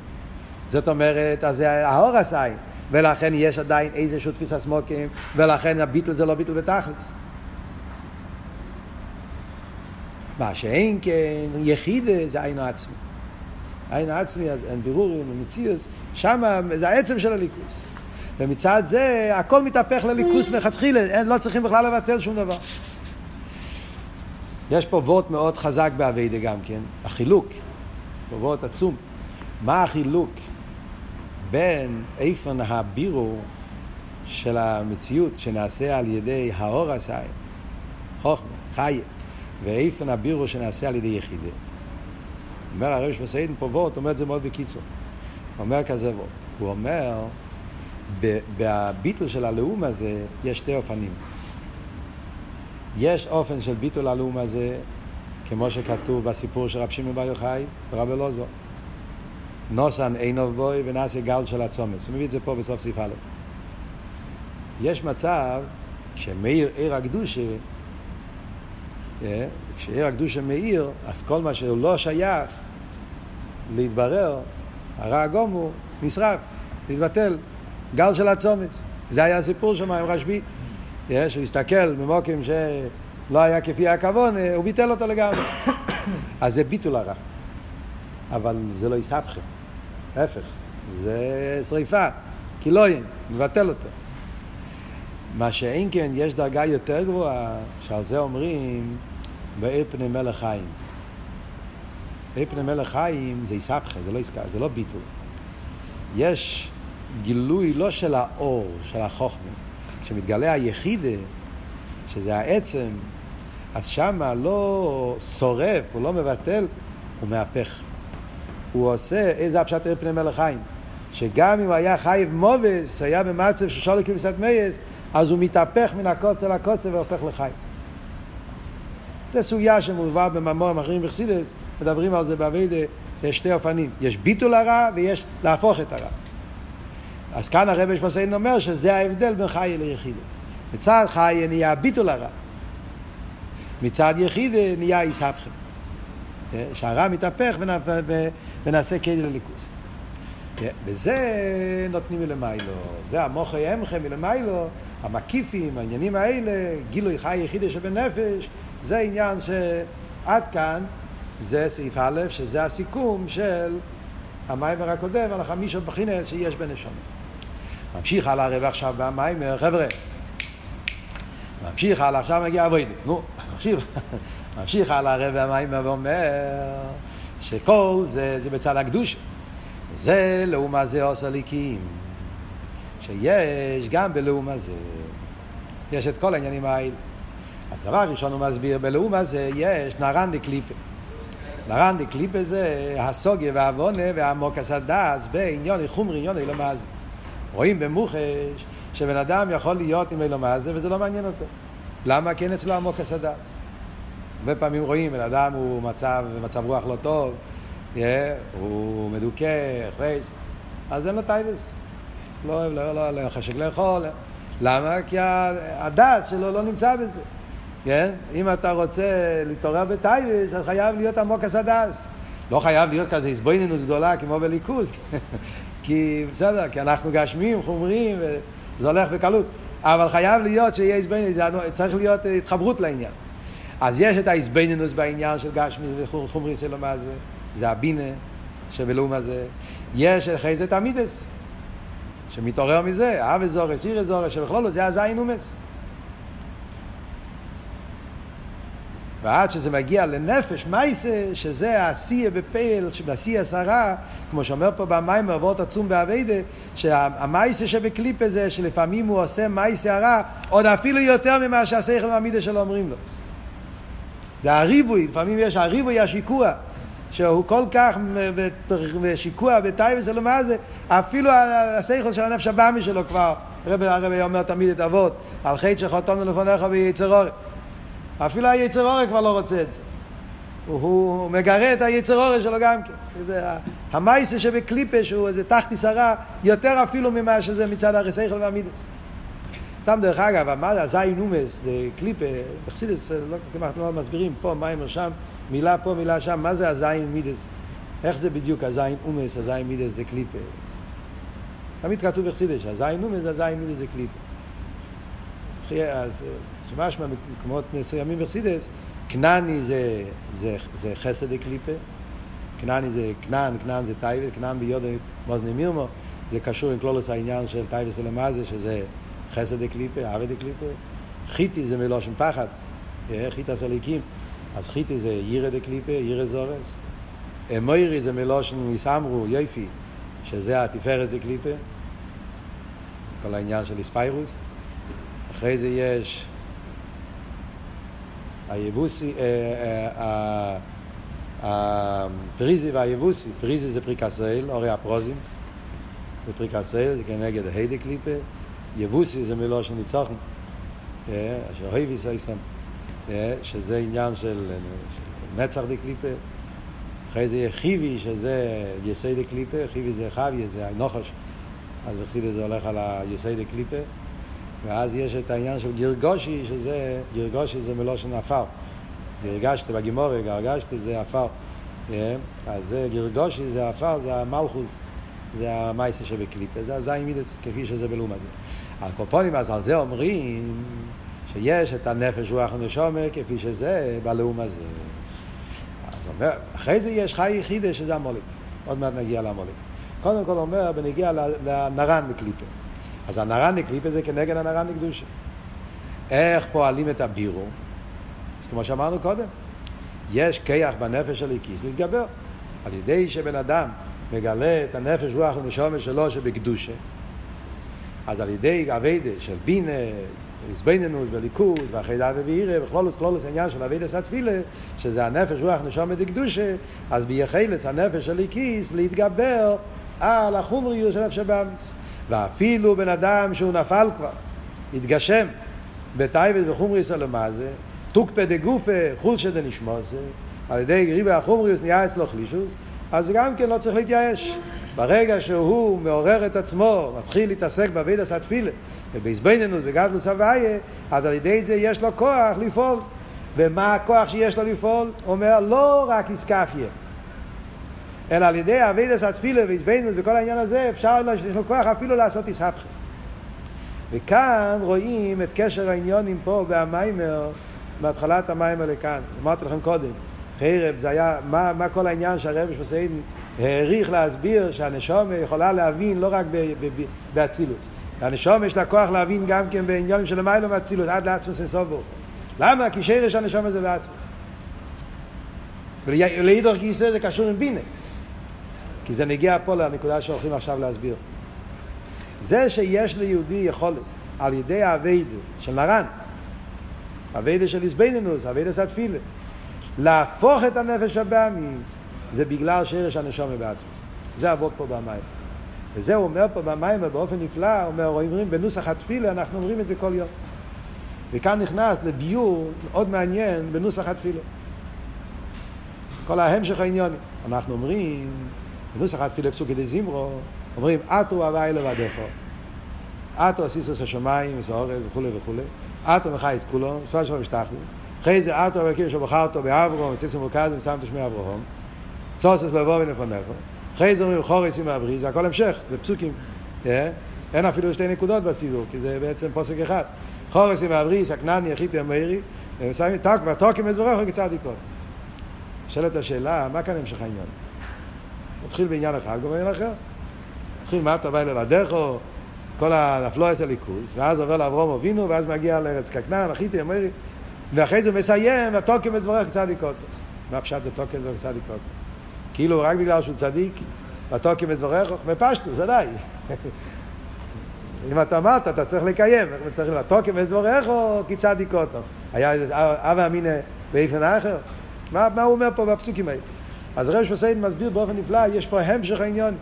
זאת אומרת, אז זה האור עין, ולכן יש עדיין איזשהו תפיסה סמוקים, ולכן הביטל זה לא ביטל בתכלס. מה שאין כן, יחידה זה עין העצמי. עין העצמי, אז אין בירורים, אין מציאוס, שם זה העצם של הליכוס. ומצד זה הכל מתהפך לליכוס מלכתחילה, לא צריכים בכלל לבטל שום דבר. יש פה וורט מאוד חזק באביידה גם כן, החילוק, פה וורט עצום. מה החילוק בין איפן הבירור של המציאות שנעשה על ידי האור הסיים, חוכמה, חיה, ואיפן הבירור שנעשה על ידי יחידה. אומר הרב מסעידן פה וורט, אומר את זה מאוד בקיצור. אומר כזה וורט. הוא אומר, בביטל של הלאום הזה יש שתי אופנים. יש אופן של ביטול הלאום הזה, כמו שכתוב בסיפור של רב שמעון בר יוחאי ורב אלעזר. נוסן עינוב בוי ונעשה גל של הצומץ. הוא מביא את זה פה בסוף סעיף א'. יש מצב, כשמאיר עיר הקדושה, אה, כשעיר הקדושה מאיר, אז כל מה שהוא לא שייך להתברר, הרע הגומו נשרף, להתבטל. גל של הצומץ. זה היה הסיפור שם עם רשב"י. שהוא הסתכל במוקים שלא היה כפי הכוון, הוא ביטל אותו לגמרי. אז זה ביטול הרע. אבל זה לא יסבכם. להפך, זה שריפה. כי לא יהיה, נבטל אותו. מה שאין כן, יש דרגה יותר גבוהה, שעל זה אומרים, בעיר פני מלך חיים. בעיר פני מלך חיים זה יסבכה, זה לא עסקה, זה לא ביטול. יש גילוי לא של האור, של החוכמה. כשמתגלה היחידה, שזה העצם, אז שמה לא שורף, הוא לא מבטל, הוא מהפך. הוא עושה, איזה הפשט עיר פני מלך חיים. שגם אם היה חייב מובס, היה במצב ששולו כבשת מייס, אז הוא מתהפך מן הקוצר לקוצר והופך לחיים. זו סוגיה שמובא במאמורים אחרים בחסידס, מדברים על זה באביידה, יש שתי אופנים, יש ביטול הרע ויש להפוך את הרע. אז כאן הרב שמסיין אומר שזה ההבדל בין חי ליחידה. מצד חי נהיה ביטול הרע. מצד יחידה נהיה איסהפכם. שהרע מתהפך ונעשה כדי לליכוס. וזה נותנים מלמיילו. זה המוחי אמכם מלמיילו, המקיפים, העניינים האלה, גילוי חי יחידה שבנפש, זה עניין שעד כאן זה סעיף א', שזה הסיכום של המיימר הקודם על החמישות בחינס שיש בנשמה. ממשיך הלאה הרב עכשיו במיימר, חבר'ה, ממשיך הלאה, עכשיו מגיע אבוידי, נו, ממשיך, ממשיך הלאה הרב במיימר ואומר שכל זה, זה בצד הקדוש, זה לאומה זה עושה ליקים, שיש גם בלאומה זה, יש את כל העניינים האלה. אז דבר ראשון הוא מסביר, בלאומה זה יש נרן דקליפה. נרן דקליפה זה הסוגיה והעוונה והמוקס הדס בעניון חומרי עניון אילמה זה. רואים במוחש שבן אדם יכול להיות עם אלו מה זה וזה לא מעניין אותו. למה? כי אין אצלו העמקת הדעת. הרבה פעמים רואים, בן אדם הוא מצב, מצב רוח לא טוב, yeah, הוא מדוכא, אז אין לו תאוות. לא אוהב, לא, לא, לא חשק לאכול. למה? כי הדעת שלו לא נמצא בזה. כן? אם אתה רוצה להתעורר בתאוות, אז חייב להיות העמקת הדעת. לא חייב להיות כזה התבוננות גדולה כמו באלוקות. כי בסדר, כי אנחנו גשמיים, חומריים, וזה הולך בקלות. אבל חייב להיות שיהיה איזבנינוס, צריך להיות התחברות לעניין. אז יש את האיזבנינוס בעניין של גשמי וחומרי סלומה זה, זה הבינה שבלאום הזה. יש אחרי זה תמידס, שמתעורר מזה, אב אזורס, עיר אזורס, שבכלולו זה הזין אומס. ועד שזה מגיע לנפש מייסה, שזה העשייה בפייל, שבעשייה שרה, כמו שאומר פה במים אבות עצום באביידה, שהמייסה שבקליפה זה שלפעמים הוא עושה מייסה הרע, עוד אפילו יותר ממה שהשכל והמידה שלו אומרים לו. זה הריבוי, לפעמים יש הריבוי השיקוע, שהוא כל כך בשיקוע בטייבס אלו מה זה, אפילו השכל של הנפש הבאמי שלו כבר, הרבי אומר תמיד את אבות, על חטא שחוטונו לפניך ויצר אורך. אפילו היצר אורק כבר לא רוצה את זה. הוא, מגרה את היצר אורק שלו גם כן. זה המייסה שבקליפה שהוא איזה תחתי שרה יותר אפילו ממה שזה מצד הרסייכל והמידס. סתם דרך אגב, מה זה הזין אומס, זה קליפה, בחסידס, לא, כמעט לא מסבירים פה, מה הם שם, מילה פה, מילה שם, מה זה הזין מידס? איך זה בדיוק הזין אומס, הזין מידס זה קליפה? תמיד כתוב בחסידס שהזין אומס הזין מידס זה קליפה. אז שמשמע במקומות מסוימים בחסידס, כנעני זה, זה, זה חסד הקליפה, כנעני זה כנען, כנען זה טייבה, כנען ביודו מוזני מירמו, זה קשור עם כלולוס העניין של טייבה סלמזה, שזה חסד הקליפה, עבד הקליפה, חיטי זה מלושן פחד, חיטה סליקים, אז חיטי זה יירד הקליפה, יירד זורס, מוירי זה מלושן יסמרו, יופי, שזה התפארס דקליפה, כל העניין של איספיירוס, אחרי זה יש היבוסי, הפריזי והיבוסי, פריזי זה פריקסל, אורי הפרוזים, זה פריקסל, זה כנגד ההידי קליפה, יבוסי זה מילו של ניצוחן, אשר הויבי סייסם, שזה עניין של נצח די קליפה, אחרי זה יהיה חיבי, שזה יסי די קליפה, חיבי זה חבי, זה נוחש, אז בחסידה זה הולך על היסי די קליפה, ואז יש את העניין של גירגושי, שזה, גירגושי זה מלושן עפר. גרגשתי בגימורי, גרגשתי זה עפר. אז זה גירגושי זה עפר, זה המלכוס, זה המייסה שבקליפה, זה הזין מידס, כפי שזה בלום הזה. על קופונים, אז על זה אומרים שיש את הנפש רוח ונשומה כפי שזה בלאום הזה. אז אומר, אחרי זה יש חי יחידה שזה המולית. עוד מעט נגיע למולית. קודם כל אומר, בנגיע לנרן בקליפה. אז הנרן נקליפה זה כנגד הנרן נקדושה. איך פועלים את הבירו? אז כמו שאמרנו קודם, יש כיח בנפש של איקיס להתגבר. על ידי שבן אדם מגלה את הנפש רוח ונשומת שלו שבקדושה, אז על ידי אביידה של בינה, איזבנינוס וליכוד ואחרי דאבה ואירה וכלולוס כלולוס העניין של אביידה סתפילה שזה הנפש רוח נשומת דקדושה אז ביחלס הנפש של איקיס להתגבר על החומריות של נפש הבאמיס ואפילו בן אדם שהוא נפל כבר, התגשם בטייבס וחומריס אלמזה, תוקפא דגופה חולשא דנשמוסה, על ידי ריבי החומריוס נהיה אצלו חלישוס, אז גם כן לא צריך להתייאש. ברגע שהוא מעורר את עצמו, מתחיל להתעסק בעבידת התפילה, ובעזבנינוס, בגדלוס הוויה, אז על ידי זה יש לו כוח לפעול. ומה הכוח שיש לו לפעול? אומר לא רק איסקפיה. אלא על ידי אבידס התפילה ואיזבנות וכל העניין הזה אפשר, יש לנו כוח אפילו לעשות איסהפכי. וכאן רואים את קשר העניונים פה במיימר, מהתחלת המיימר לכאן. אמרתי לכם קודם, חרב זה היה, מה, מה כל העניין שהרב שפסיידן העריך להסביר שהנשום יכולה להבין לא רק באצילות. הנשום יש לה כוח להבין גם כן בעניונים של המיילו ואצילות, עד לעצמוס אינסובו. למה? כי שרש הנשום הזה בעצמוס. ולאידור גיסא זה קשור עם בינה. כי זה נגיע פה לנקודה שהולכים עכשיו להסביר. זה שיש ליהודי יכולת על ידי האביידה של נרן, אביידה של איזבנינוס, אביידה של התפילה, להפוך את הנפש הבאמיס, זה בגלל שרש הנשום בעצמוס. זה אבות פה במים. וזה הוא אומר פה במים באופן נפלא, הוא אומר, אומרים בנוסח התפילה, אנחנו אומרים את זה כל יום. וכאן נכנס לביור מאוד מעניין בנוסח התפילה. כל ההמשך העניונים. אנחנו אומרים בנוסח התפילה פסוק כדי זמרו, אומרים, אטו הוואי לבדך. אטו עשיסוס השמיים, וסעורס וכולי וכולי. אטו מחייס כולו, ספר שלו משתחו. אחרי זה אטו אלוקים שבחר אותו באברום, וציסו מוקז ושם תשמי אברהם. צוסס לבוא ונפונך. אחרי זה אומרים חורס עם הברי, זה הכל המשך, זה פסוקים. אין אפילו שתי נקודות בסידור, כי זה בעצם פוסק אחד. חורס עם הבריס, הכנעני, יחיתי המאירי, ושמים תק, והתוקים את זברך כצדיקות. נשאלת השאלה, מה כאן המשך העניין? מתחיל בעניין אחד, גם בעניין אחר. מתחיל מה אתה בא לבדך, כל הנפלו עשר ליכוז, ואז עובר לאברום אבינו, ואז מגיע לארץ קקנן, אחיתי, אמרי, ואחרי זה מסיים, ותוקם את דברך צדיקות. מה פשט ותוקם את דברך צדיקות? כאילו רק בגלל שהוא צדיק, ותוקם את דברך, בפשטוס, ודאי. אם אתה אמרת, אתה צריך לקיים, צריך לתוקם את דברך כי צדיקות. היה איזה אבא אמינא באיפן אחר? מה, מה הוא אומר פה בפסוקים האלה? אז הרב שפסיין מסביר באופן נפלא, יש פה המשך העניון.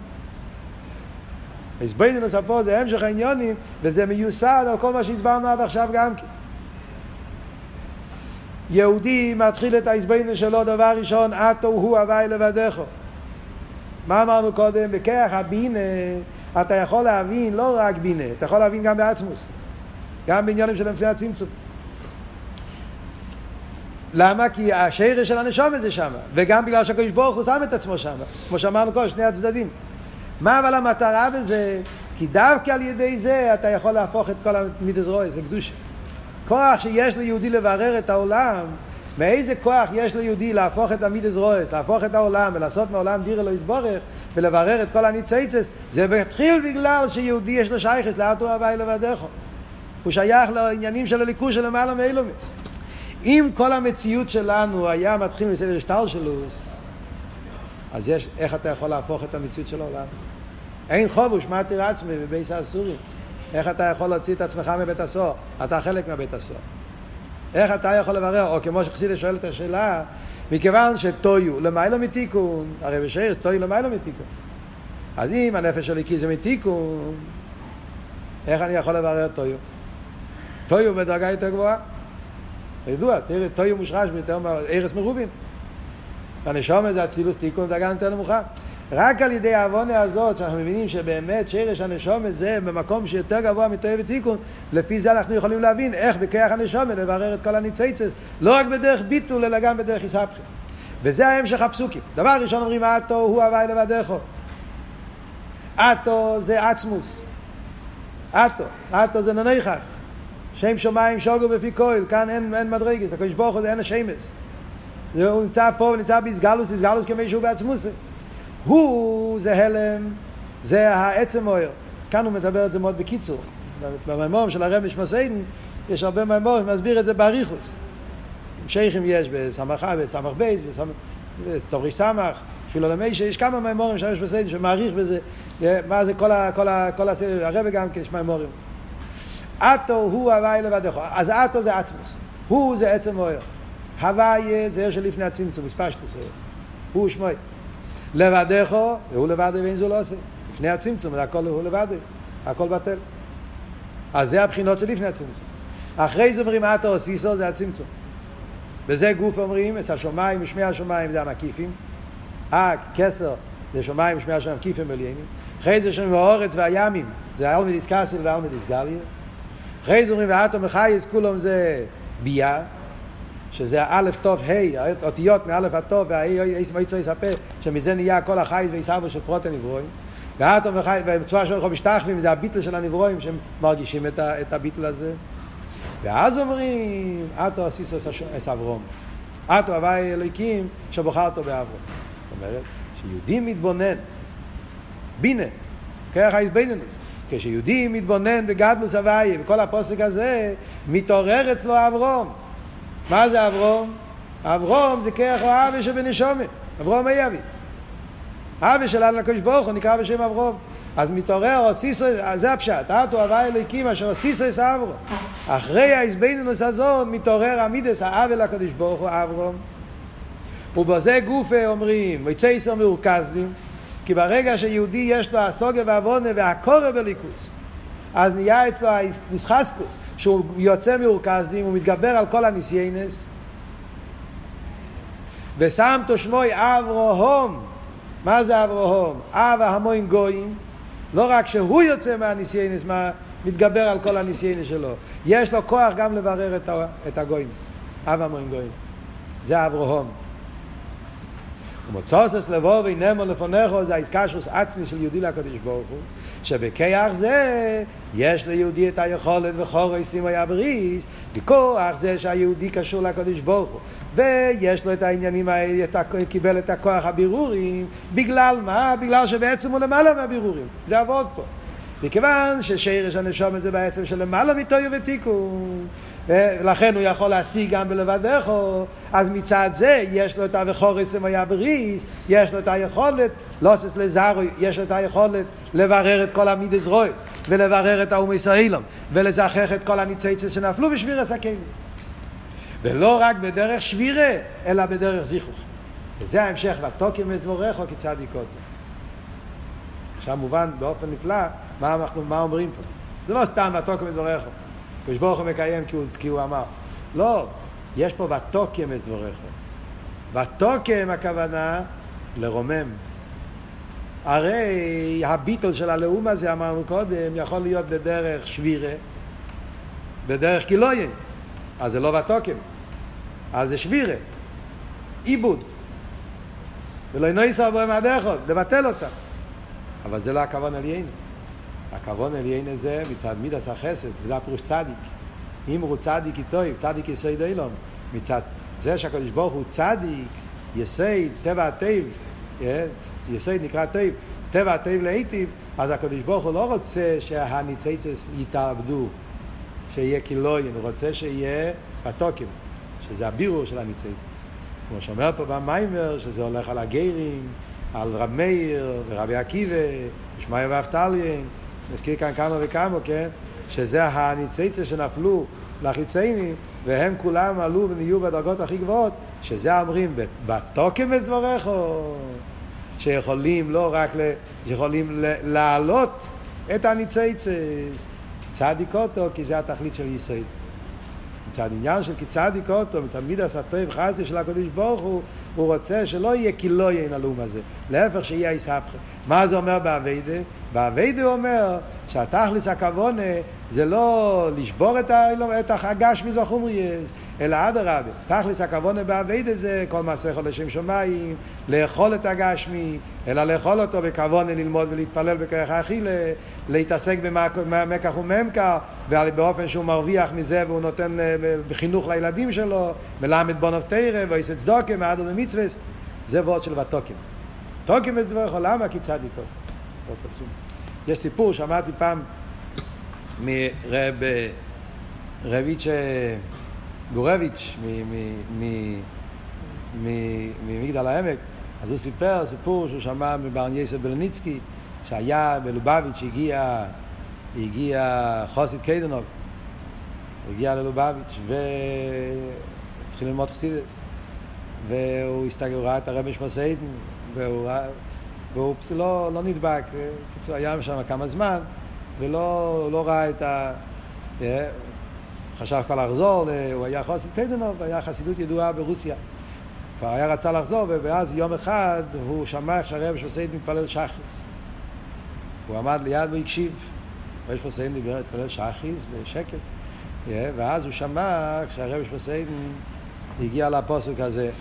הסבינינוס פה זה המשך העניונים, וזה מיוסד על כל מה שהסברנו עד עכשיו גם כן. יהודי מתחיל את ההסבינינוס שלו דבר ראשון, אטו הוא הוואי לבדך. מה אמרנו קודם? בכיח הבינה אתה יכול להבין לא רק בינה, אתה יכול להבין גם בעצמוס. גם בעניינים של לפני הצמצום. למה? כי השרש של הנשום זה שם, וגם בגלל שהקדוש ברוך הוא שם את עצמו שם, כמו שאמרנו קודם, שני הצדדים. מה אבל המטרה בזה? כי דווקא על ידי זה אתה יכול להפוך את כל המידס רויס לקדושה. כוח שיש ליהודי לברר את העולם, מאיזה כוח יש ליהודי להפוך את המידס רויס, להפוך את העולם ולעשות מעולם דירה לא יסבורך ולברר את כל הניצייצס, זה מתחיל בגלל שיהודי יש לו שייכס לאתו הווי לבדך. הוא שייך לעניינים של הליכוז של למעלה מאילומץ. אם כל המציאות שלנו היה מתחיל מסדר שטר שלוס, אז יש, איך אתה יכול להפוך את המציאות של העולם? אין חובוש, מה תראה עצמי בבייס האסורים? איך אתה יכול להוציא את עצמך מבית הסוהר? אתה חלק מהבית הסוהר. איך אתה יכול לברר, או כמו שחסידה שואל את השאלה, מכיוון שטויו למיילו מתיקון, הרי בשיר טויו למיילו מתיקון. אז אם הנפש שלי כי זה מתיקון, איך אני יכול לברר טויו? טויו בדרגה יותר גבוהה. ידוע, טויו מושרש ביותר מארץ מרובים. הנשום זה אצילוס תיקון דרגה יותר נמוכה. רק על ידי העוונה הזאת, שאנחנו מבינים שבאמת שרש הנשומת זה במקום שיותר גבוה מתואר ותיקון, לפי זה אנחנו יכולים להבין איך בכיח הנשומת לברר את כל הניציצס, לא רק בדרך ביטול, אלא גם בדרך יסבכי. וזה ההמשך הפסוקים. דבר ראשון אומרים, אטו הוא הווי לבדךו. אטו זה עצמוס. אטו, אטו זה נניחך. שם שמיים שוגו בפי כהל, כאן אין, אין מדרגת, הקדוש ברוך הוא זה אין השמס. הוא נמצא פה ונמצא באיסגלוס, איסגלוס כמי שהוא בעצמוסי. הוא זה הלם, זה העצם אויר. כאן הוא מדבר את זה מאוד בקיצור. במימורים של הרב משמעסיידן יש הרבה מימורים שמסביר את זה באריכוס. שייכים יש בסמך בסמך בייס, בתורי סמך, אפילו למי שיש כמה מימורים של הרב משמעסיידן שמעריך בזה, מה זה כל, ה, כל, ה, כל הסדר, הרב גם כן יש מימורים. אטו הוא הוואי לבדך, אז אטו זה עצמוס, הוא זה עצם אויר. הוואי זה שלפני הצמצום, מספר שתעשרה, הוא שמוי. לבדךו, והוא לבד ואין זו לא עושה. לפני הצמצום, זה הכל הוא לבד, הכל בטל. אז זה הבחינות של לפני הצמצום. אחרי זה אומרים אתו אוסיסו זה הצמצום. וזה גוף אומרים, את השמיים ושמי השמיים זה המקיפים. אה, כסר זה שמיים ושמי השמיים מקיפים עליינים. אחרי זה אומרים האורץ והימים, זה אלמדיס קאסל ואלמדיס גליה. אחרי זה אומרים ואתו מחייס כולם זה ביה. שזה האלף טוב ה', האותיות מאלף הטוב והאי מועצו יספה, שמזה נהיה כל החייס ועיסבו של פרוטה נברואים. והאטום וחי, במצווה של חוב משתחווים זה הביטל של הנברואים שהם מרגישים את, את הביטל הזה. ואז אומרים, אטו עשיסו אס אברום. אטו הווי אלוהיקים שבוחר אותו באברום. זאת אומרת, שיהודי מתבונן, בינה, כרך האיזבנינוס, כשיהודי מתבונן בגדלוס הוואי, וכל הפוסק הזה, מתעורר אצלו אברום. מה זה אברום? אברום זה כרך או אבי שבנשומת, אברום אי אבי. אבי שלנו לקדוש ברוך הוא נקרא בשם אברום. אז מתעורר אוסיסו, זה הפשט, אתו הווה אלוהיקים אשר אוסיסו אס אברום. אחרי ההסבנינוס הזאת מתעורר עמידס האבי לקדוש ברוך הוא אברום. ובזה גופה אומרים, ויצא יצייסר מרוכזדים, כי ברגע שיהודי יש לו הסוגה והעוונה והקורא בליכוס, אז נהיה אצלו הנסחסקוס, שהוא יוצא מאורקזדים, הוא מתגבר על כל הניסיינס. ושמתו שמוי אברהם, מה זה אברהם? אב ההמון גויים, לא רק שהוא יוצא מהניסיינס, מה, מתגבר על כל הניסיינס שלו, יש לו כוח גם לברר את הגויים, אב ההמון גויים. זה אברהם. ומוצוסס לבוא וינמו לפונכו זה האיסקשוס עצמי של יהודי לקדוש ברוך הוא שבכיח זה יש ליהודי את היכולת וחורו ישימו יבריס בכוח זה שהיהודי קשור לקדוש ברוך הוא. ויש לו את העניינים האלה, קיבל את הכוח הבירורים בגלל מה? בגלל שבעצם הוא למעלה מהבירורים. זה עבוד פה. מכיוון ששרש הנשום זה בעצם של למעלה מטויו ותיקון ולכן הוא יכול להשיג גם בלבדךו, אז מצד זה יש לו את הווכורס אם היה בריס, יש לו את היכולת, לוסס לזרו, יש לו את היכולת לברר את כל המידס רויס, ולברר את האומס האילום, ולזכח את כל הניציצס שנפלו בשביר הסכם. ולא רק בדרך שבירה, אלא בדרך זיכוך. וזה ההמשך, ותוקם את דבורך כצדיק אותו. עכשיו מובן באופן נפלא מה, אנחנו, מה אומרים פה. זה לא סתם ותוקם את דבורך. הקדוש ברוך הוא מקיים כי הוא, כי הוא אמר. לא, יש פה ותוקם את דבריך. ותוקם הכוונה לרומם. הרי הביטול של הלאום הזה, אמרנו קודם, יכול להיות בדרך שבירה, בדרך קילויין, אז זה לא בתוקם, אז זה שבירה, עיבוד. ולא אינו יישא בו מהדרכות, לבטל אותה. אבל זה לא הכוון עליינו. הכוון עליינו זה מצד מידס החסד, וזה הפירוש צדיק. אם הוא צדיק איתו, צדיק יסוד אילון, מצד זה שהקדוש ברוך הוא צדיק, יסוד, טבע הטבע, יסוד נקרא טבע, טבע הטבע להיטיב, אז הקדוש ברוך הוא לא רוצה שהניציצס יתאבדו, שיהיה קילוין, הוא רוצה שיהיה התוקם, שזה הבירור של הניציצס. כמו שאומר פה במיימר, שזה הולך על הגיירים, על רב מאיר ורבי עקיבא, ישמעיה ואפתליין, נזכיר כאן כמה וכמה, כן? שזה הניציצה שנפלו לחיציינים, והם כולם עלו ונהיו בדרגות הכי גבוהות, שזה אומרים, בתוקם את דבריך, שיכולים לא רק, ל... יכולים להעלות את הניציצס, צדיק אותו, כי זה התכלית של ישראל. מצד עניין של כצדיק אותו, מצד מידס הטוב חסדי של הקדוש ברוך הוא, הוא רוצה שלא יהיה כילויין הלאום הזה, להפך שיהיה איסהפכה. מה זה אומר באביידה? באביידה הוא אומר שהתכלס הכוונה זה לא לשבור את, ה... את הגשמי זוכומריאס, אלא אדרבה, תכלס הכוונה באביידה זה כל מעשה לשם שמיים, לאכול את הגשמי, אלא לאכול אותו בכוונה ללמוד ולהתפלל בכרך האכילה, להתעסק במקח וממכר, באופן שהוא מרוויח מזה והוא נותן אה, בחינוך לילדים שלו, מלמד בונוב תרא, ואיסא צדוקה, מעדו במצווה, זה וורד של ותוקם. תוקם את דברך, למה? כי צדיקות. יש סיפור, שמעתי פעם מרב רביץ' גורביץ' ממגדל העמק, אז הוא סיפר סיפור שהוא שמע מברן בלניצקי, שהיה בלובביץ', הגיע, הגיע חוסית קיידנוב, הגיע ללובביץ' והתחיל ללמוד חסידס. והוא הסתכל, הוא ראה את הרבי שמסיידן, והוא, והוא לא, לא נדבק, בקיצור, היה שם כמה זמן, ולא לא ראה את ה... אה, חשב כבר לחזור, הוא היה חסיד קיידנוב, היה חסידות ידועה ברוסיה. כבר היה רצה לחזור, ואז יום אחד הוא שמע איך שהרב שפוסיין מתפלל שחריס. הוא עמד ליד והקשיב. הרב שפוסיין דיבר להתפלל שחריס בשקט. ואז הוא שמע כשהרב שפוסיין הגיע לפוסק הזה.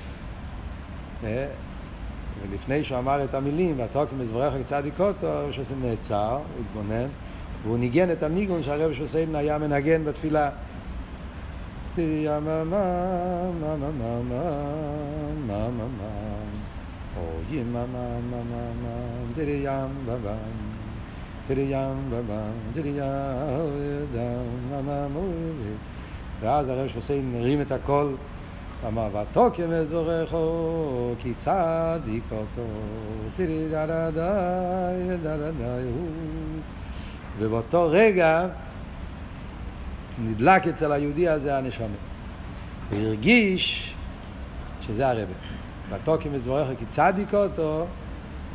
ולפני שהוא אמר את המילים, ותוקם מזברך צדיק אותו, שזה נעצר, התבונן, והוא ניגן את הניגון שהרב שוסיידן היה מנגן בתפילה. ואז הרב שוסיידן הרים את הקול אמר ותוקם את דבריכו כי צדיק אותו תראי דה דה דה דה דה דה ובאותו רגע נדלק אצל היהודי הזה הנשמה. הוא הרגיש שזה הרבי. ותקם את דבריך כי צדיק אתה,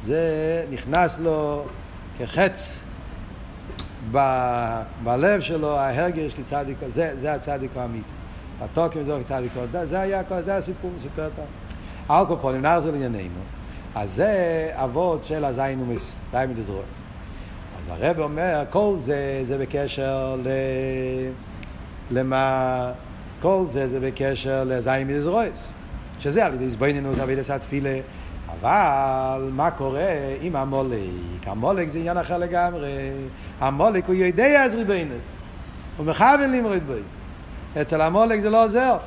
זה נכנס לו כחץ ב, בלב שלו, ההרגש כצדיק, זה, זה הצדיק האמיתי. דבריך כי צדיק אתה, זה היה זה הסיפור, סיפר את ה... על כל פנים, נחזור לענייננו. אז זה אבות של הזין ומס, זין מדזרוס. אז הרב אומר, כל זה, זה בקשר ל... למה כל זה זה בקשר לזין מזרויס, שזה על ידי זבויננות אבידס התפילה. אבל מה קורה עם המולק? המולק זה עניין אחר לגמרי. המולק הוא יודע אז ריביינות. הוא מכוון למרד בוי. אצל המולק זה לא עוזר.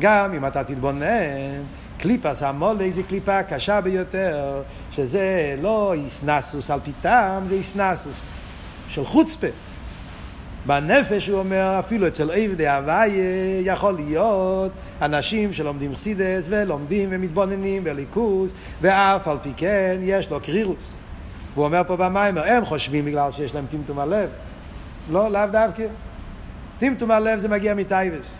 גם אם אתה תתבונן, קליפס המולק זה קליפה קשה ביותר, שזה לא איסנסוס על פיתם, זה איסנסוס של חוצפה. בנפש הוא אומר, אפילו אצל עבדי הוויה יכול להיות אנשים שלומדים חסידס ולומדים ומתבוננים בליכוס, ואף על פי כן יש לו קרירוס. הוא אומר פה במיימר, הם חושבים בגלל שיש להם טמטום הלב. לא, לאו דווקא. טמטום הלב זה מגיע מתאוות.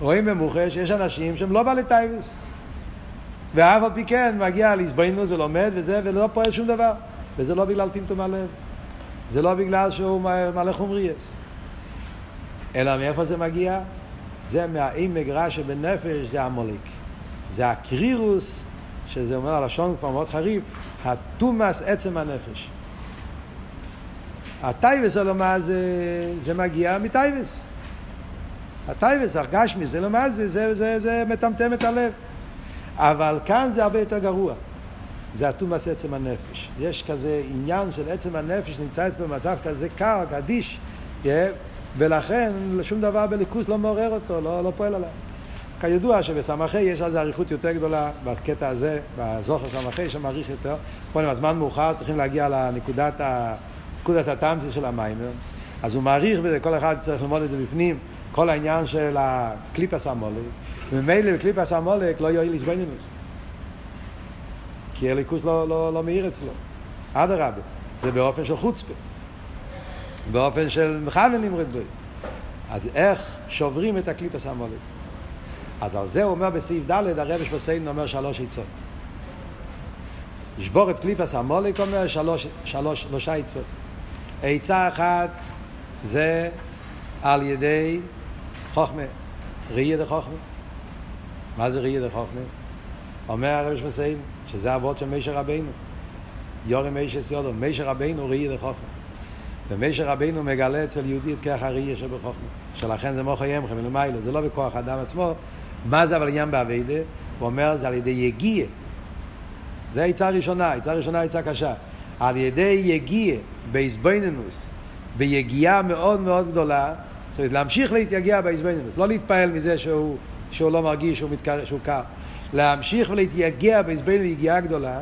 רואים במוחש שיש אנשים שהם לא בעלי תאוות. ואף על פי כן מגיע להתבוננות ולומד וזה, ולא פועל שום דבר. וזה לא בגלל טמטום הלב. זה לא בגלל שהוא מלא חומריות. אלא מאיפה זה מגיע? זה מהעמק רע שבנפש, זה עמלק. זה הקרירות, שזה אומר הלשון כבר מאוד חריף, טומאת עצם הנפש. הטייבס הלומה זה, זה מגיע מטייבס. הטייבס, הרגשמי, זה למה זה, זה, זה, זה מטמטם את הלב. אבל כאן זה הרבה יותר גרוע. זה התומאס עצם הנפש. יש כזה עניין של עצם הנפש נמצא אצלו במצב כזה קר, גדיש, yeah, ולכן שום דבר בליכוס לא מעורר אותו, לא, לא פועל עליו. כידוע שבסמכי יש על זה אריכות יותר גדולה בקטע הזה, בזוכר סמכי שמעריך יותר. פה עם הזמן מאוחר צריכים להגיע לנקודת נקודת הטעמציה של המים. אז הוא מעריך בזה, כל אחד צריך ללמוד את זה בפנים, כל העניין של הקליפס המולק. וממילא בקליפס המולק לא יועיל איזבנינוס. כי הליכוס לא, לא, לא מאיר אצלו. אדרבה, זה באופן של חוצפה. באופן של מכוון נמרד בו. אז איך שוברים את הקליפס המולק? אז על זה הוא אומר בסעיף ד' הרבש בסיין אומר שלוש עצות. לשבור את קליפס המולק אומר שלוש, שלוש, שלושה עצות. עצה אחת זה על ידי חוכמה, ראייה דה חוכמה. מה זה ראייה דה חוכמה? אומר הרב שמסיין, שזה אבות של מישר רבינו. יורם מישר יודו, מישר רבינו ראייה דה חוכמה. ומישר רבינו מגלה אצל יהודי את כוח הראייה שבחוכמה. שלכן זה מוחו ימכם מלמעלה, זה לא בכוח האדם עצמו. מה זה אבל עניין באביידה? הוא אומר זה על ידי יגיע. זה העצה הראשונה, העצה הראשונה העצה קשה. על ידי יגיע, באיזבנינוס, ביגיעה מאוד מאוד גדולה, זאת אומרת להמשיך להתייגע באיזבנינוס, לא להתפעל מזה שהוא, שהוא לא מרגיש שהוא, מתקר, שהוא קר, להמשיך ולהתייגע באיזבנינוס יגיעה גדולה,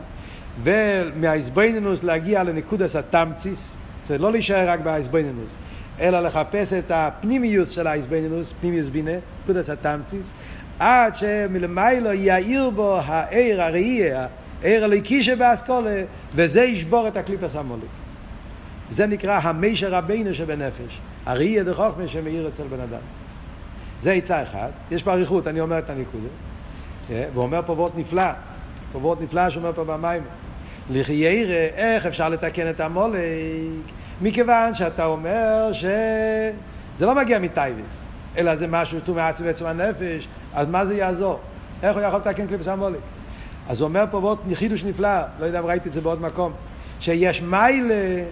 ומהאיזבנינוס להגיע לנקודס התמציס, זאת אומרת לא להישאר רק באיזבנינוס, אלא לחפש את הפנימיוס של האיזבנינוס, פנימיוס בינה, נקודס התמציס, עד שמלמיילו יאיר בו העיר הראייה ער הליקי שבאסכולה, וזה ישבור את הקליפס המוליק. זה נקרא המישר רבינו שבנפש, הראייה דחוכמה שמאיר אצל בן אדם. זה עצה אחת, יש פה אריכות, אני אומר את הנקודה. אה, והוא אומר פה וורט נפלא, פה וורט נפלא שאומר פה במים. לכי ירא, איך אפשר לתקן את המולק? מכיוון שאתה אומר שזה לא מגיע מתאוות, אלא זה משהו טוב מעצמי בעצם הנפש, אז מה זה יעזור? איך הוא יכול לתקן קליפת עמלק? אז הוא אומר פה ועוד חידוש נפלא, לא יודע אם ראיתי את זה בעוד מקום, שיש מעלה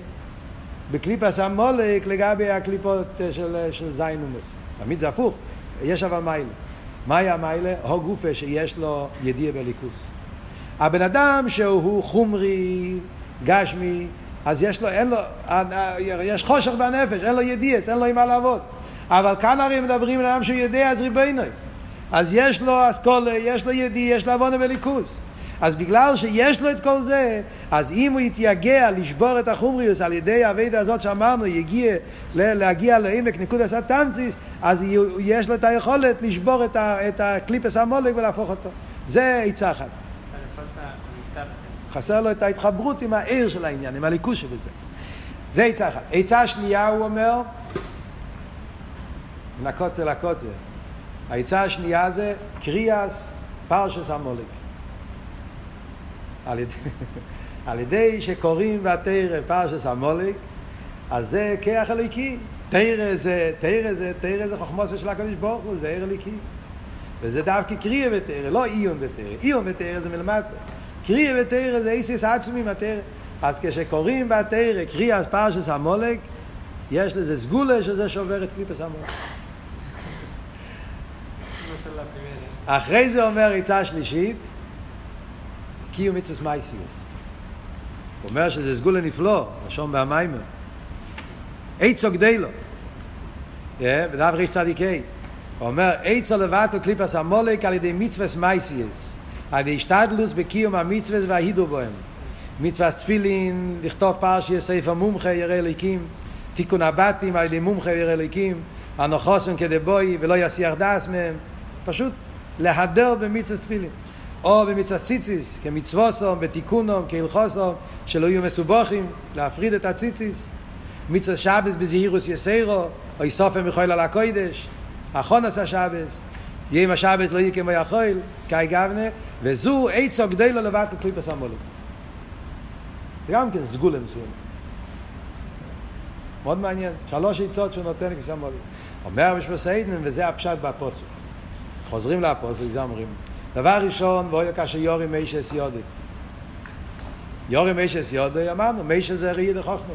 בקליפת עמלק לגבי הקליפות של, של זיינומס. תמיד זה הפוך, יש אבל מעלה. מהי המעלה? הא גופא שיש לו ידיעה באלוקות. הבן אדם שהוא חומרי, גשמי, אז יש לו, אין לו, יש חושך בנפש, אין לו ידיעס, אין לו עם מה לעבוד. אבל כאן הרי מדברים על אדם שהוא יודע אז ריבונו. אז יש לו אסכולה, יש לו ידיע, יש לו עוונה בליכוס. אז בגלל שיש לו את כל זה, אז אם הוא יתייגע לשבור את החומריוס על ידי האבדה הזאת שאמרנו, יגיע להגיע לעמק נקודס התמציס, אז יש לו את היכולת לשבור את, ה, את הקליפס המולק ולהפוך אותו. זה עצה אחת. חסר לו את ההתחברות עם העיר של העניין, עם הליכוס שבזה. זה עצה אחת. עצה שנייה הוא אומר, מן הקוצר לקוצר. העצה השנייה זה קריאס פרשס המולק. על ידי, על ידי שקוראים בתרא פרשס המולק, אז זה כיח הליקי. תרא זה, תרא זה, תרא זה חוכמוסו של הקדוש ברוך הוא, זה ער הליקי. וזה דווקא קריאה ותרא, לא איום ותרא. איום ותרא זה מלמטה. קריאה ותרא זה איסיס עצמי מהתרא. אז כשקוראים בתרא קריאס פרשס המולק, יש לזה סגולה שזה שובר את קליפס המולק. אחרי זה אומר עצה שלישית, קיום מצווס מייסיוס. הוא אומר שזה סגולה נפלא, לשון בהמיימר. עצו גדלו. בדף ריש צדיק ה'. הוא אומר, עצו לבטו קליפס המולק על ידי מצווס מייסיוס. על ידי השתדלוס בקיום המצווס וההידו בוהם. מצווס תפילין, לכתוב פרשי ספר מומחה ירא אליקים. תיקון הבתים על ידי מומחה ירא אליקים. הנוחוסם כדבוי ולא יסיח דס מהם. פשוט להדר במצווס תפילין. או במצווה ציציס, כמצווסום, בתיקונום, כהלכוסום, שלא יהיו מסובוכים, להפריד את הציציס. מצווה שבס בזהירוס יסיירו, או יסופם יכויל על הקוידש, אחונס השבס, יהיה עם השבס לא יהיה כמו יכול, כאי גבנה, וזו עצו גדי לו לבט לקליפס המולו. גם כן סגולה מסוים. מאוד מעניין, שלוש עצות שהוא נותן לקליפס המולו. אומר בשפוסיידן, וזה הפשט בפוסק. חוזרים לפוסק, זה אומרים. דבר ראשון, ואוי כאשר יורי מישס יודי. יורי מישס יודו, אמרנו, מישס זה ראי דחוכמה.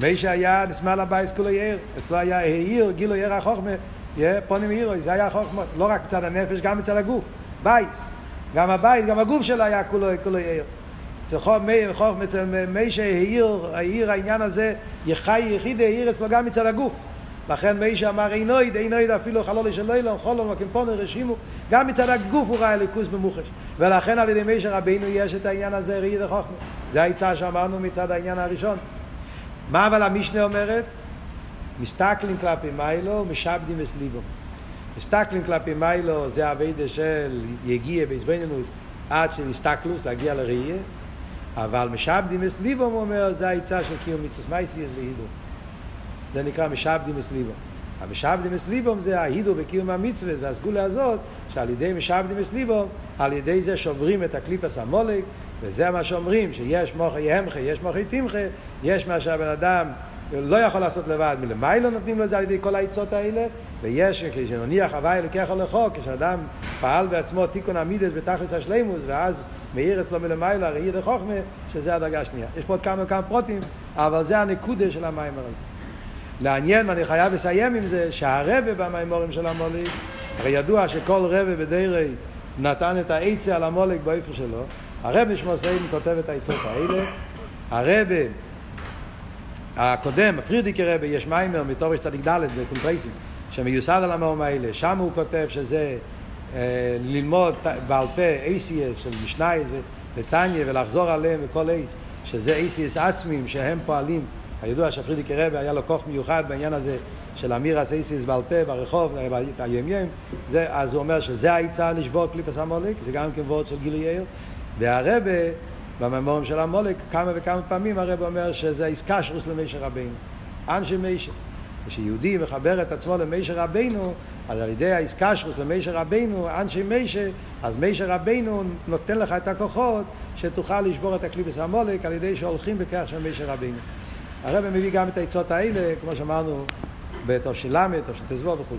מישס היה נשמע לבייס כולו יאיר, אצלו היה העיר, גילו יאיר החוכמה, יהיה פונים עירו, זה היה חוכמה, לא רק מצד הנפש, גם מצד הגוף, בייס. גם הבית, גם הגוף שלו היה כולו, כולו יאיר. אצל חוכמה, אצל מישס העיר, העיר העניין הזה, יחי יחיד העיר אצלו גם מצד הגוף. לכן מי שאמר אינויד, אינויד אפילו חלולי של לילה, חולו מקמפונו רשימו, גם מצד הגוף הוא ראה ליכוס במוחש. ולכן על ידי מי שרבינו יש את העניין הזה ראי דחוכמה. זה העצה שאמרנו מצד העניין הראשון. מה אבל המשנה אומרת? מסתכלים כלפי מיילו, משעבדים את ליבו. מסתכלים כלפי מיילו זה הווידה של יגיע בעזבנינוס עד של הסתכלוס, להגיע לראייה, אבל משעבדים את ליבו, הוא אומר, זה העצה של קיום מצווס מייסיאס והידו. זה נקרא משעבדים את ליבו. המשעבדים את ליבום זה ההידו בקיום המצווה והסגולה הזאת שעל ידי משעבדים את ליבום על ידי זה שוברים את הקליפס המולק וזה מה שאומרים שיש מוחי ימחה יש מוחי תמחה יש מה שהבן אדם לא יכול לעשות לבד מלמיילו נותנים לו את זה על ידי כל העצות האלה ויש כשנניח הוואי על החוק כשאדם פעל בעצמו תיקון המידס בתכלס השלימוס ואז מאיר אצלו מלמיילו הראי דחוכמה שזה הדרגה השנייה יש פה עוד כמה וכמה פרוטים אבל זה הנקודה של המיימר הזה לעניין, ואני חייב לסיים עם זה, שהרבה במימורים של המוליק, הרי ידוע שכל רבה בדירי נתן את העצה על המוליק באיפה שלו, הרבה שמוסעים כותב את העצות האלה, הרבה הקודם, פרידיקי רבה, יש מיימר מתורש ד' בקונטרייסים, שמיוסד על המאום האלה, שם הוא כותב שזה אה, ללמוד בעל פה ACS של משנייס וטניה ולחזור עליהם וכל אייס, שזה ACS עצמיים שהם פועלים הידוע שפרידיקי רבי היה לו כוח מיוחד בעניין הזה של אמירת אותיות בעל פה ברחוב, יום, זה, אז הוא אומר שזה העצה לשבור קליפת עמלק, זה גם כן עבודה של גילוי אור, והרבה במאמרים של עמלק כמה וכמה פעמים הרב אומר שזה התקשרות למשה רבינו, אנשי משה. כשיהודי מחבר את עצמו למשה רבינו, אז על ידי ההתקשרות למשה רבינו, אנשי משה, אז משה רבינו נותן לך את הכוחות שתוכל לשבור את הקליפת עמלק על ידי שהולכים בכוח של משה רבינו. הרב מביא גם את העצות האלה, כמו שאמרנו, בתש"ל, תש"ט וכו'.